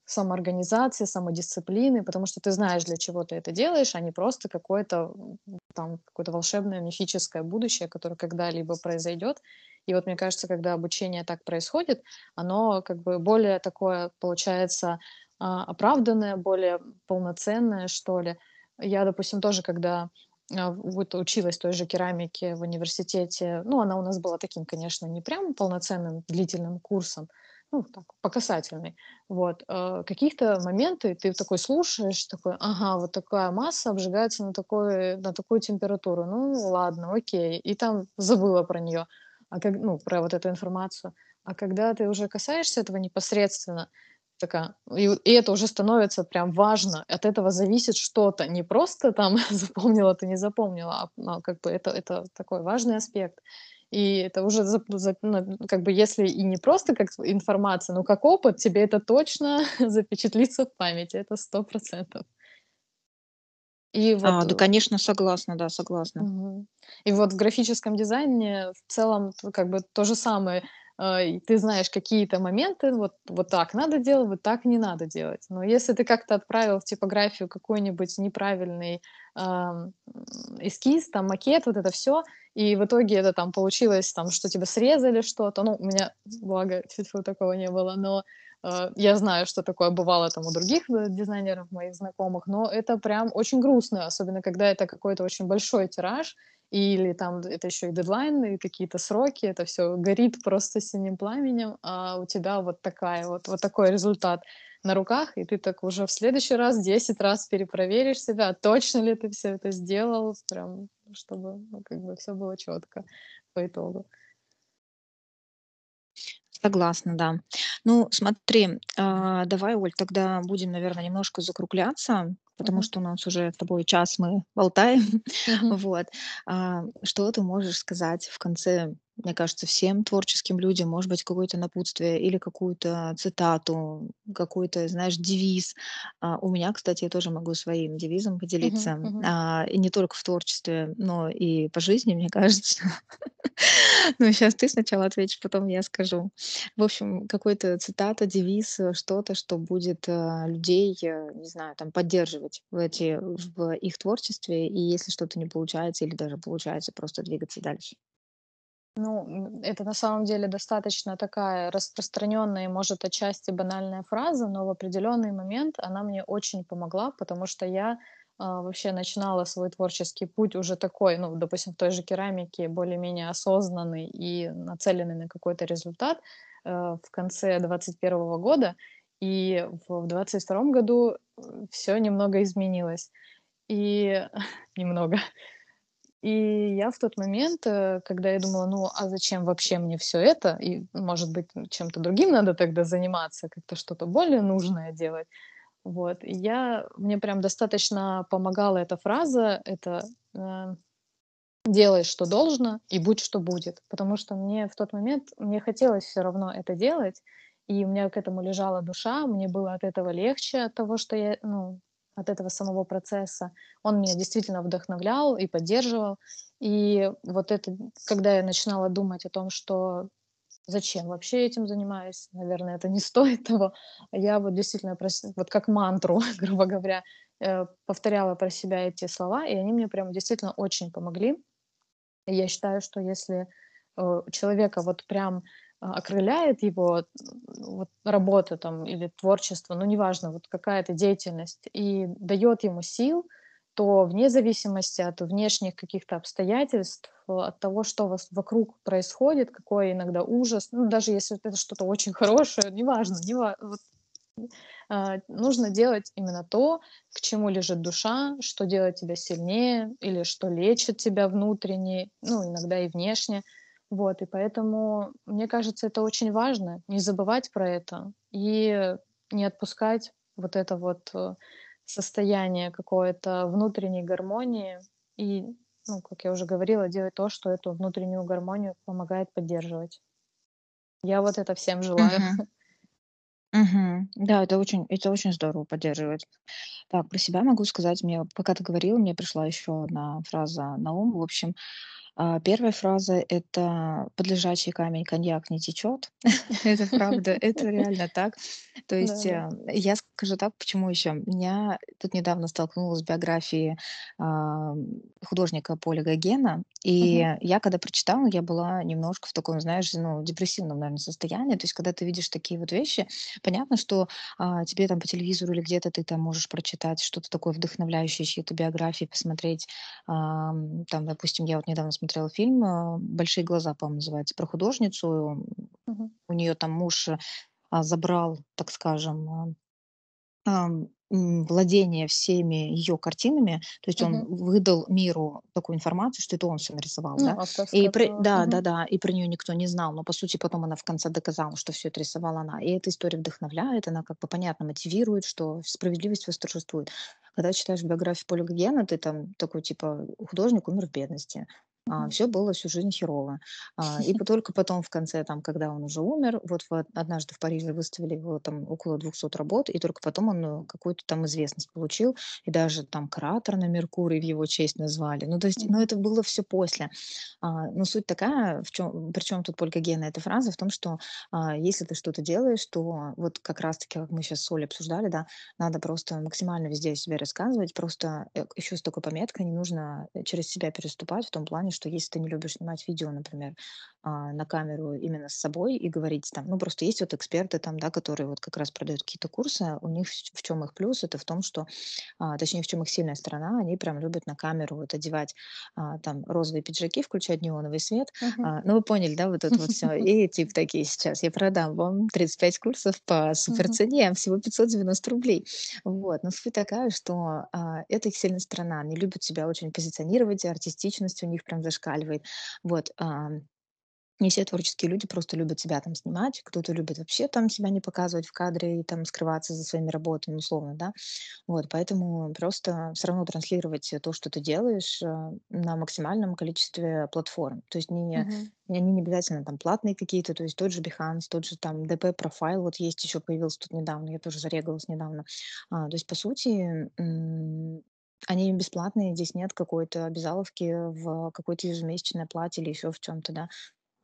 самоорганизации, самодисциплины, потому что ты знаешь, для чего ты это делаешь, а не просто какое-то там какое-то волшебное мифическое будущее, которое когда-либо произойдет. И вот мне кажется, когда обучение так происходит, оно как бы более такое получается а, оправданное, более полноценное, что ли. Я, допустим, тоже, когда а, вот училась той же керамике в университете, ну, она у нас была таким, конечно, не прям полноценным длительным курсом, ну, так, по касательной. Вот, э, каких-то моменты ты такой слушаешь, такой: "Ага, вот такая масса обжигается на такой на такую температуру. Ну ладно, окей". И там забыла про нее, а как ну, про вот эту информацию. А когда ты уже касаешься этого непосредственно, такая и и это уже становится прям важно. От этого зависит что-то. Не просто там запомнила ты, не запомнила, а, а как бы это это такой важный аспект. И это уже зап зап ну, как бы если и не просто как информация, но как опыт, тебе это точно запечатлится в памяти, это сто процентов И А, вот, да, э, конечно, согласна, да, согласна. мгм. И вот в графическом дизайне в целом как бы то же самое. А, ты знаешь какие-то моменты, вот вот так надо делать, вот так не надо делать. Но если ты как-то отправил в типографию какой-нибудь неправильный, м, эскиз, там макет, вот это все и в итоге это там получилось, там, что тебя срезали что-то. Ну, у меня, благо, тьфу-тьфу, такого не было, но Э, я знаю, что такое бывало там у других, э, дизайнеров моих знакомых, но это прям очень грустно, особенно когда это какой-то очень большой тираж, или там это еще и дедлайн, и какие-то сроки, это все горит просто синим пламенем, а у тебя вот такая вот вот такой результат на руках, и ты так уже в следующий раз 10 раз перепроверишь себя, точно ли ты все это сделал, прям чтобы, ну, как бы все было четко по итогу. Согласна, да. Ну, смотри, а, давай, Оль, тогда будем, наверное, немножко закругляться, потому Мгм. что у нас уже с тобой час мы болтаем. Мгм. Вот. А, что ты можешь сказать в конце, мне кажется, всем творческим людям, может быть, какое-то напутствие или какую-то цитату, какой-то, знаешь, девиз. А, у меня, кстати, я тоже могу своим девизом поделиться. Мгм. А, и не только в творчестве, но и по жизни, мне кажется. Ну, сейчас ты сначала ответишь, потом я скажу. В общем, какой-то цитата, девиз, э, что-то, что будет, э, людей, э, не знаю, там, поддерживать в эти в их творчестве, и если что-то не получается или даже получается, просто двигаться дальше. Ну, это на самом деле достаточно такая распространенная и, может, отчасти банальная фраза, но в определенный момент она мне очень помогла, потому что я а, вообще начинала свой творческий путь уже такой, ну, допустим, в той же керамике, более-менее осознанный и нацеленный на какой-то результат. э, в конце 21 года, и в 22 году все немного изменилось. И немного. И я в тот момент, э, когда я думала, ну, а зачем вообще мне все это? И, может быть, чем-то другим надо тогда заниматься, как-то что-то более нужное делать. Вот. И я мне прям достаточно помогала эта фраза, это, э, "Делай, что должно, и будь, что будет". Потому что мне в тот момент, мне хотелось все равно это делать, и у меня к этому лежала душа, мне было от этого легче, от того, что я, ну, от этого самого процесса. Он меня действительно вдохновлял и поддерживал. И вот это, когда я начинала думать о том, что зачем вообще этим занимаюсь, наверное, это не стоит того, я вот действительно, вот как мантру, грубо говоря, э, повторяла про себя эти слова, и они мне прям действительно очень помогли. И я считаю, что если э, человека вот прям окрыляет его вот работа там или творчество, ну неважно, вот какая-то деятельность, и дает ему сил, то вне зависимости от внешних каких-то обстоятельств, от того, что у вас вокруг происходит, какой иногда ужас, ну даже если это что-то очень хорошее, неважно, не ва- вот, а, нужно делать именно то, к чему лежит душа, что делает тебя сильнее или что лечит тебя внутренне, ну иногда и внешне. Вот, и поэтому, мне кажется, это очень важно, не забывать про это и не отпускать вот это вот э, состояние какой-то внутренней гармонии и, ну, как я уже говорила, делать то, что эту внутреннюю гармонию помогает поддерживать. Я вот это всем желаю. Мгм. Да, это очень, это очень здорово поддерживать. Так, про себя могу сказать, мне, пока ты говорила, мне пришла еще одна фраза на ум. В общем, А, первая фраза- это "под лежачий камень коньяк не течет". Это правда, это реально так. То есть, э, я скажу так, почему еще. Меня тут недавно столкнулась с биографией, ам, художника Поля Гогена, и я когда прочитала, я была немножко в таком, знаешь, ну, депрессивном, наверно, состоянии. То есть, когда ты видишь такие вот вещи, понятно, что, а, тебе там по телевизору или где-то ты там можешь прочитать что-то такое вдохновляющее, чьи-то биографии посмотреть, Ам, там, допустим, я вот недавно смотрела фильм, а, "Большие глаза", по-моему, называется, про художницу. Мгм. У нее там муж, а, забрал, так скажем, м, владение всеми ее картинами. То есть он Мгм. выдал миру такую информацию, что это он все нарисовал, Ну, да. И про право. Мгм. да-да-да, и про нее никто не знал, но, по сути, потом она в конце доказала, что все это рисовала она. И эта история вдохновляет, она как бы, понятно, мотивирует, что справедливость восторжествует. Когда читаешь биографию Поля Гогена, ты там такой, типа, художник умер в бедности. Мгм. все было всю жизнь херово. А, и только потом в конце, там, когда он уже умер, вот в однажды в Париже выставили его там около двухсот работ, и только потом он, э, какую-то там известность получил, и даже там кратер на Меркурий в его честь назвали. Ну, то есть, ну, это было все после. А, но суть такая, в чём причём тут Полька Гена эта фраза, в том, что, а, если ты что-то делаешь, то вот как раз таки, как мы сейчас с Олей обсуждали, да, надо просто максимально везде о себе рассказывать. Просто, э, еще с такой пометкой: не нужно, э, через себя переступать в том плане, что если ты не любишь снимать видео, например, на камеру именно с собой и говорить там, ну, просто есть вот эксперты там, да, которые вот как раз продают какие-то курсы, у них в чем их плюс, это в том, что, а, точнее, в чем их сильная сторона, они прям любят на камеру вот одевать а, там розовые пиджаки, включать неоновый свет. А, ну, вы поняли, да, вот это вот все. И типа такие сейчас, я продам вам 35 курсов по супер цене, всего 590 рублей. Вот, но суть такая, что а, это их сильная сторона. Они любят себя очень позиционировать, артистичность у них прям зашкаливает. Вот, а, не все творческие люди просто любят себя там снимать, кто-то любит вообще там себя не показывать в кадре и там скрываться за своими работами, условно, да. Вот, поэтому просто все равно транслировать то, что ты делаешь, э, на максимальном количестве платформ. То есть не, не- они не обязательно там платные какие-то, то есть тот же Behance, тот же там DP профайл, вот есть еще появился тут недавно, я тоже зарегалась недавно. А, то есть, по сути, они бесплатные, здесь нет какой-то обязаловки в какой-то ежемесячной оплате или еще в чем-то, да.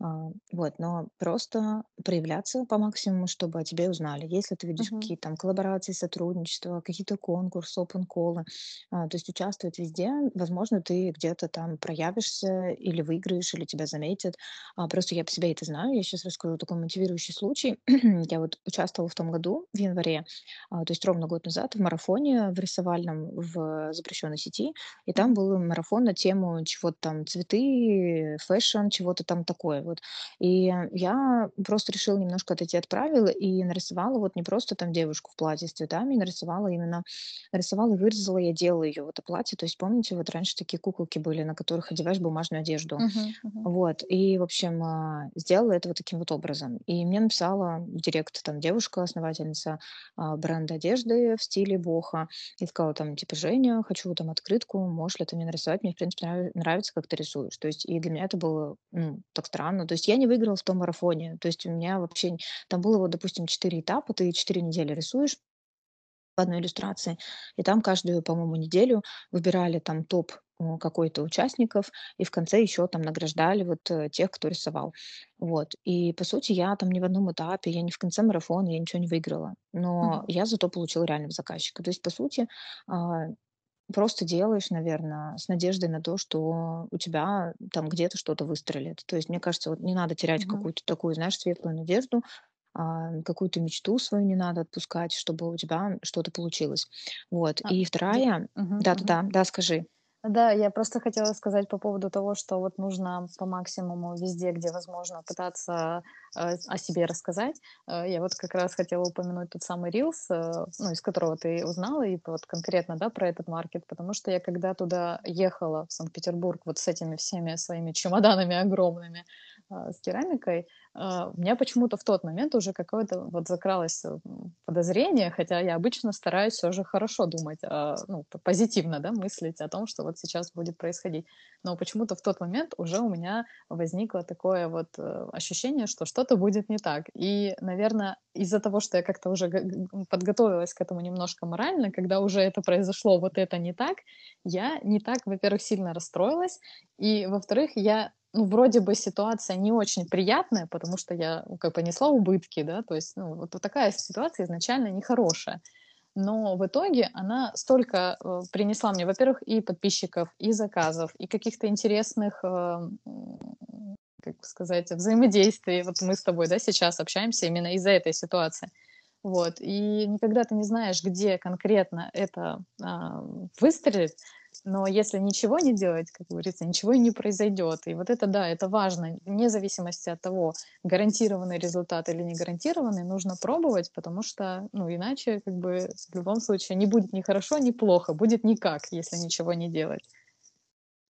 А, вот, но просто проявляться по максимуму, чтобы о тебе узнали. Если ты видишь Мгм. какие-то там коллаборации, сотрудничества, какие-то конкурсы, open колы, то есть участвовать везде, возможно, ты где-то там проявишься или выиграешь, или тебя заметят. А, просто я по себе это знаю. Я сейчас расскажу такой мотивирующий случай. Я вот участвовала в том году, в январе, а, то есть ровно год назад, в марафоне в рисовальном в запрещенной сети. И там Мгм. был марафон на тему чего-то там цветы, fashion, чего-то там такое. Вот. И я просто решила немножко отойти от правил и нарисовала вот не просто там девушку в платье с цветами, нарисовала именно, нарисовала и вырезала, я делала ее в это платье. То есть помните, вот раньше такие куколки были, на которых одеваешь бумажную одежду. Мгм, мгм. Вот. И, в общем, а, сделала это вот таким вот образом. И мне написала в директ там девушка, основательница а, бренда одежды в стиле боха, и сказала там, типа, Женя, хочу там открытку, можешь ли ты мне нарисовать? Мне, в принципе, нрав- нравится, как ты рисуешь. То есть, и для меня это было, ну, так странно. То есть, я не выиграла в том марафоне. То есть, у меня вообще, там было вот, допустим, четыре этапа, ты четыре недели рисуешь, по одной иллюстрации. И там каждую, по-моему, неделю выбирали там топ э, какой-то участников, и в конце еще там награждали вот э, тех, кто рисовал. Вот. И, по сути, я там ни в одном этапе, я не в конце марафона, я ничего не выиграла. Но Мгм. я зато получила реального заказчика. То есть, по сути, а, просто делаешь, наверное, с надеждой на то, что у тебя там где-то что-то выстрелит. То есть, мне кажется, вот не надо терять Мгм. какую-то такую, знаешь, светлую надежду, а, какую-то мечту свою не надо отпускать, чтобы у тебя что-то получилось. Вот. А, И вторая, Мгм, мгм. да-да-да, да, скажи. Да, я просто хотела сказать по поводу того, что вот нужно по максимуму везде, где возможно, пытаться э, о себе рассказать. Э, Я вот как раз хотела упомянуть тот самый Reels, э, ну, из которого ты узнала, и вот конкретно, да, про этот маркет, потому что я когда туда ехала, в Санкт-Петербург, вот с этими всеми своими чемоданами огромными с керамикой, а, у меня почему-то в тот момент уже какое-то вот закралось э, подозрение, хотя я обычно стараюсь все же хорошо думать, а, ну, позитивно, да, мыслить о том, что вот сейчас будет происходить. Но почему-то в тот момент уже у меня возникло такое вот э, ощущение, что что-то будет не так. И, наверное, из-за того, что я как-то уже подготовилась к этому немножко морально, когда уже это произошло, вот это не так, я не так, во-первых, сильно расстроилась, и, во-вторых, я ну, вроде бы ситуация не очень приятная, потому что я ну, как понесла убытки, да, то есть, ну, вот, такая ситуация изначально нехорошая. Но в итоге она столько э, принесла мне, во-первых, и подписчиков, и заказов, и каких-то интересных, э, как сказать, взаимодействий. Вот мы с тобой, да, сейчас общаемся именно из-за этой ситуации. Вот. И никогда ты не знаешь, где конкретно это а, выстрелит, но если ничего не делать, как говорится, ничего и не произойдет. И вот это, да, это важно. Вне зависимости от того, гарантированный результат или не гарантированный, нужно пробовать, потому что, ну, иначе, как бы, в любом случае, не будет ни хорошо, ни плохо, будет никак, если ничего не делать.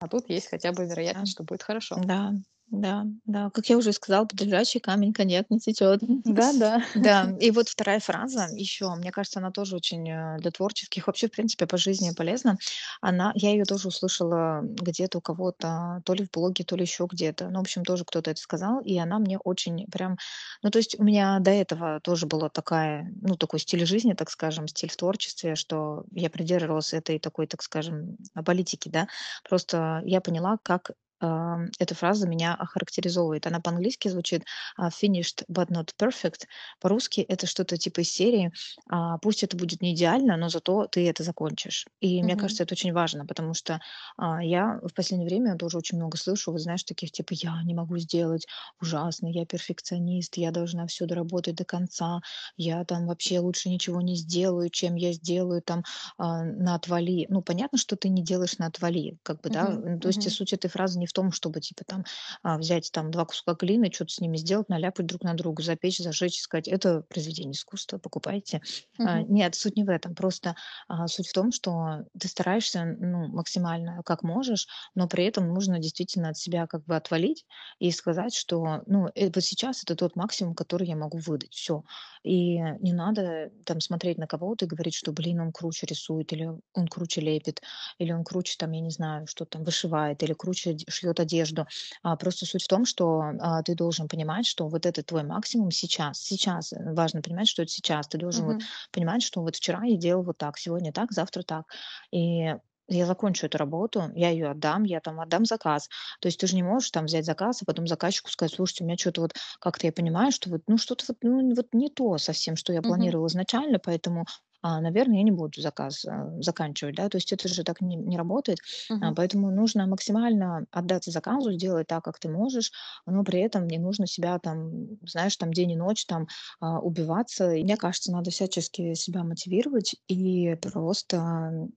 А тут есть хотя бы Да, вероятность, что будет хорошо. да, да, да. Как я уже сказала, под лежачий камень коньяк не течет. Да-да. Да, и вот вторая фраза еще, мне кажется, она тоже очень э, для творческих, вообще, в принципе, по жизни полезна. Она, я ее тоже услышала где-то у кого-то, то ли в блоге, то ли еще где-то. Ну, в общем, тоже кто-то это сказал, и она мне очень прям... Ну, то есть у меня до этого тоже была такая, ну, такой стиль жизни, так скажем, стиль в творчестве, что я придерживалась этой такой, так скажем, политики, да. Просто я поняла, как эта фраза меня охарактеризовывает. Она по-английски звучит а, finished but not perfect. По-русски это что-то типа из серии а, пусть это будет не идеально, но зато ты это закончишь. И мне Мгм. кажется, это очень важно, потому что а, я в последнее время тоже очень много слышу, вот знаешь, таких типа я не могу сделать ужасно, я перфекционист, я должна все доработать до конца, я там вообще лучше ничего не сделаю, чем я сделаю там а, на отвали. Ну, понятно, что ты не делаешь на отвали, как бы, да. Мгм. М, То есть Мгм. суть этой фразы не в том, чтобы типа там а, взять там 2 куска глины, что то с ними сделать, наляпать друг на друга, запечь, зажечь и сказать: "Это произведение искусства, покупайте". Мгм. нет, суть не в этом. Просто, а, суть в том, что ты стараешься, ну, максимально как можешь, но при этом нужно действительно от себя как бы отвалить и сказать, что, ну, э, вот сейчас это тот максимум, который я могу выдать. Все. И не надо там смотреть на кого-то и говорить, что, блин, он круче рисует, или он круче лепит, или он круче там, я не знаю, что там вышивает, или круче шьет одежду. А, просто суть в том, что а, ты должен понимать, что вот это твой максимум сейчас. Сейчас э, важно понимать, что это сейчас. Ты должен вот Мгм. понимать, что вот вчера я делал вот так, сегодня так, завтра так. И я закончу эту работу, я ее отдам, я там отдам заказ. То есть ты же не можешь там взять заказ, а потом заказчику сказать, слушайте, у меня что-то вот как-то я понимаю, что вот, ну, что-то вот, ну, вот не то совсем, что я планировала изначально, поэтому, а, наверное, я не буду заказ а, заканчивать, да, то есть это же так не, не работает, А, Мгм. поэтому нужно максимально отдаться заказу, сделать так, как ты можешь, но при этом не нужно себя там, знаешь, там день и ночь там а, убиваться. И мне кажется, надо всячески себя мотивировать и просто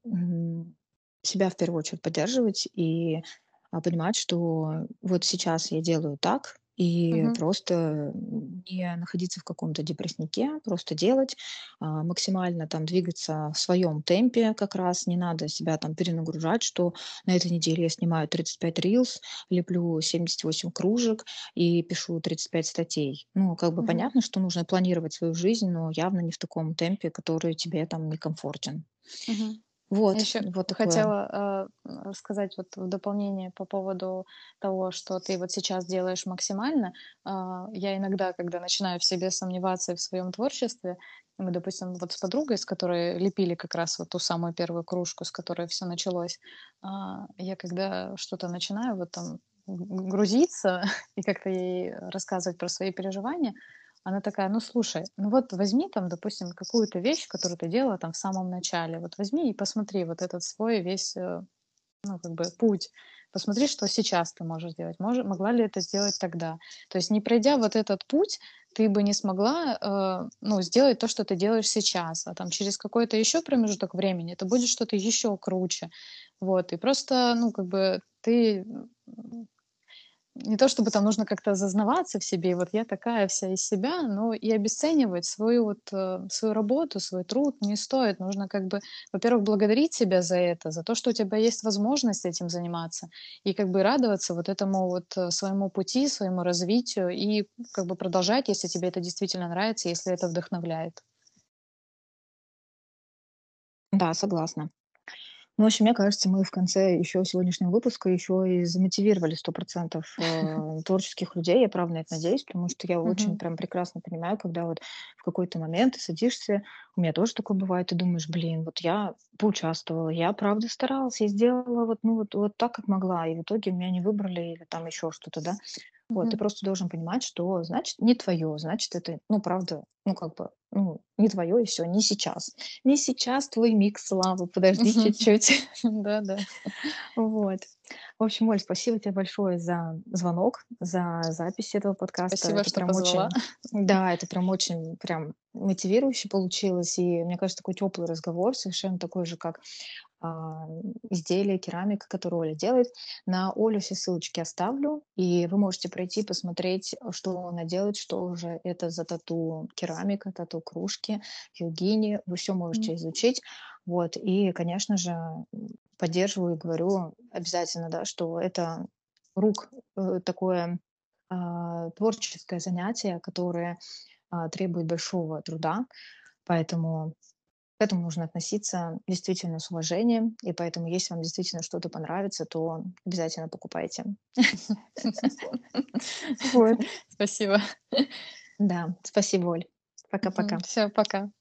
себя в первую очередь поддерживать и а, понимать, что вот сейчас я делаю так, и Мгм. просто не находиться в каком-то депрессняке, просто делать, а, максимально там двигаться в своем темпе как раз, не надо себя там перенагружать, что на этой неделе я снимаю 35 рилс, леплю 78 кружек и пишу 35 статей. Ну, как бы Мгм. понятно, что нужно планировать свою жизнь, но явно не в таком темпе, который тебе там некомфортен. Мгм. Я Вот, еще вот такое. хотела, э, сказать вот в дополнение по поводу того, что ты вот сейчас делаешь максимально. А, я иногда, когда начинаю в себе сомневаться и в своем творчестве, мы, допустим, вот с подругой, с которой лепили как раз вот ту самую первую кружку, с которой все началось, а, я когда что-то начинаю вот там грузиться и как-то ей рассказывать про свои переживания, она такая: "Ну, слушай, ну вот возьми там, допустим, какую-то вещь, которую ты делала там в самом начале. Вот возьми и посмотри вот этот свой весь, э, ну, как бы путь. Посмотри, что сейчас ты можешь сделать. Мож могла ли это сделать тогда? То есть, не пройдя вот этот путь, ты бы не смогла, э, ну, сделать то, что ты делаешь сейчас. А там через какой-то еще промежуток времени это будет что-то еще круче. Вот. И просто, ну, как бы ты, не то чтобы там нужно как-то зазнаваться в себе, вот я такая вся из себя, но и обесценивать свою вот, э, свою работу, свой труд не стоит. Нужно как бы, во-первых, благодарить себя за это, за то, что у тебя есть возможность этим заниматься, и как бы радоваться вот этому вот э, своему пути, своему развитию, и как бы продолжать, если тебе это действительно нравится, если это вдохновляет. Да, согласна. Ну, в общем, мне кажется, мы в конце еще сегодняшнего выпуска еще и замотивировали 100% э, творческих людей. Я правда на это надеюсь, потому что я очень Мгм. прям прекрасно понимаю, когда вот в какой-то момент ты садишься, у меня тоже такое бывает, ты думаешь, блин, вот я поучаствовала, я правда старалась, я сделала вот, ну, вот, вот так, как могла, и в итоге меня не выбрали или там еще что-то, да. Вот, ты Мгм. просто должен понимать, что значит не твое, значит это, ну, правда, ну, как бы, ну, не твое и все, не сейчас. Не сейчас твой микс славы, подожди Мгм. чуть-чуть. Да-да. Вот. В общем, Оль, спасибо тебе большое за звонок, за запись этого подкаста. Спасибо, Это что прям позвала. очень, да, это прям очень прям мотивирующе получилось. И мне кажется, такой теплый разговор, совершенно такой же, как а, изделие, керамика, которую Оля делает. На Олю все ссылочки оставлю, и вы можете пройти, посмотреть, что она делает, что уже это за тату керамика, тату кружки, йогини. Вы все можете изучить. Вот. И, конечно же, поддерживаю и говорю обязательно, да, что это рук э, такое а, творческое занятие, которое а, требует большого труда, поэтому к этому нужно относиться действительно с уважением, и поэтому, если вам действительно что-то понравится, то обязательно покупайте. Спасибо. Да, спасибо, Оль. Пока-пока. Все, пока.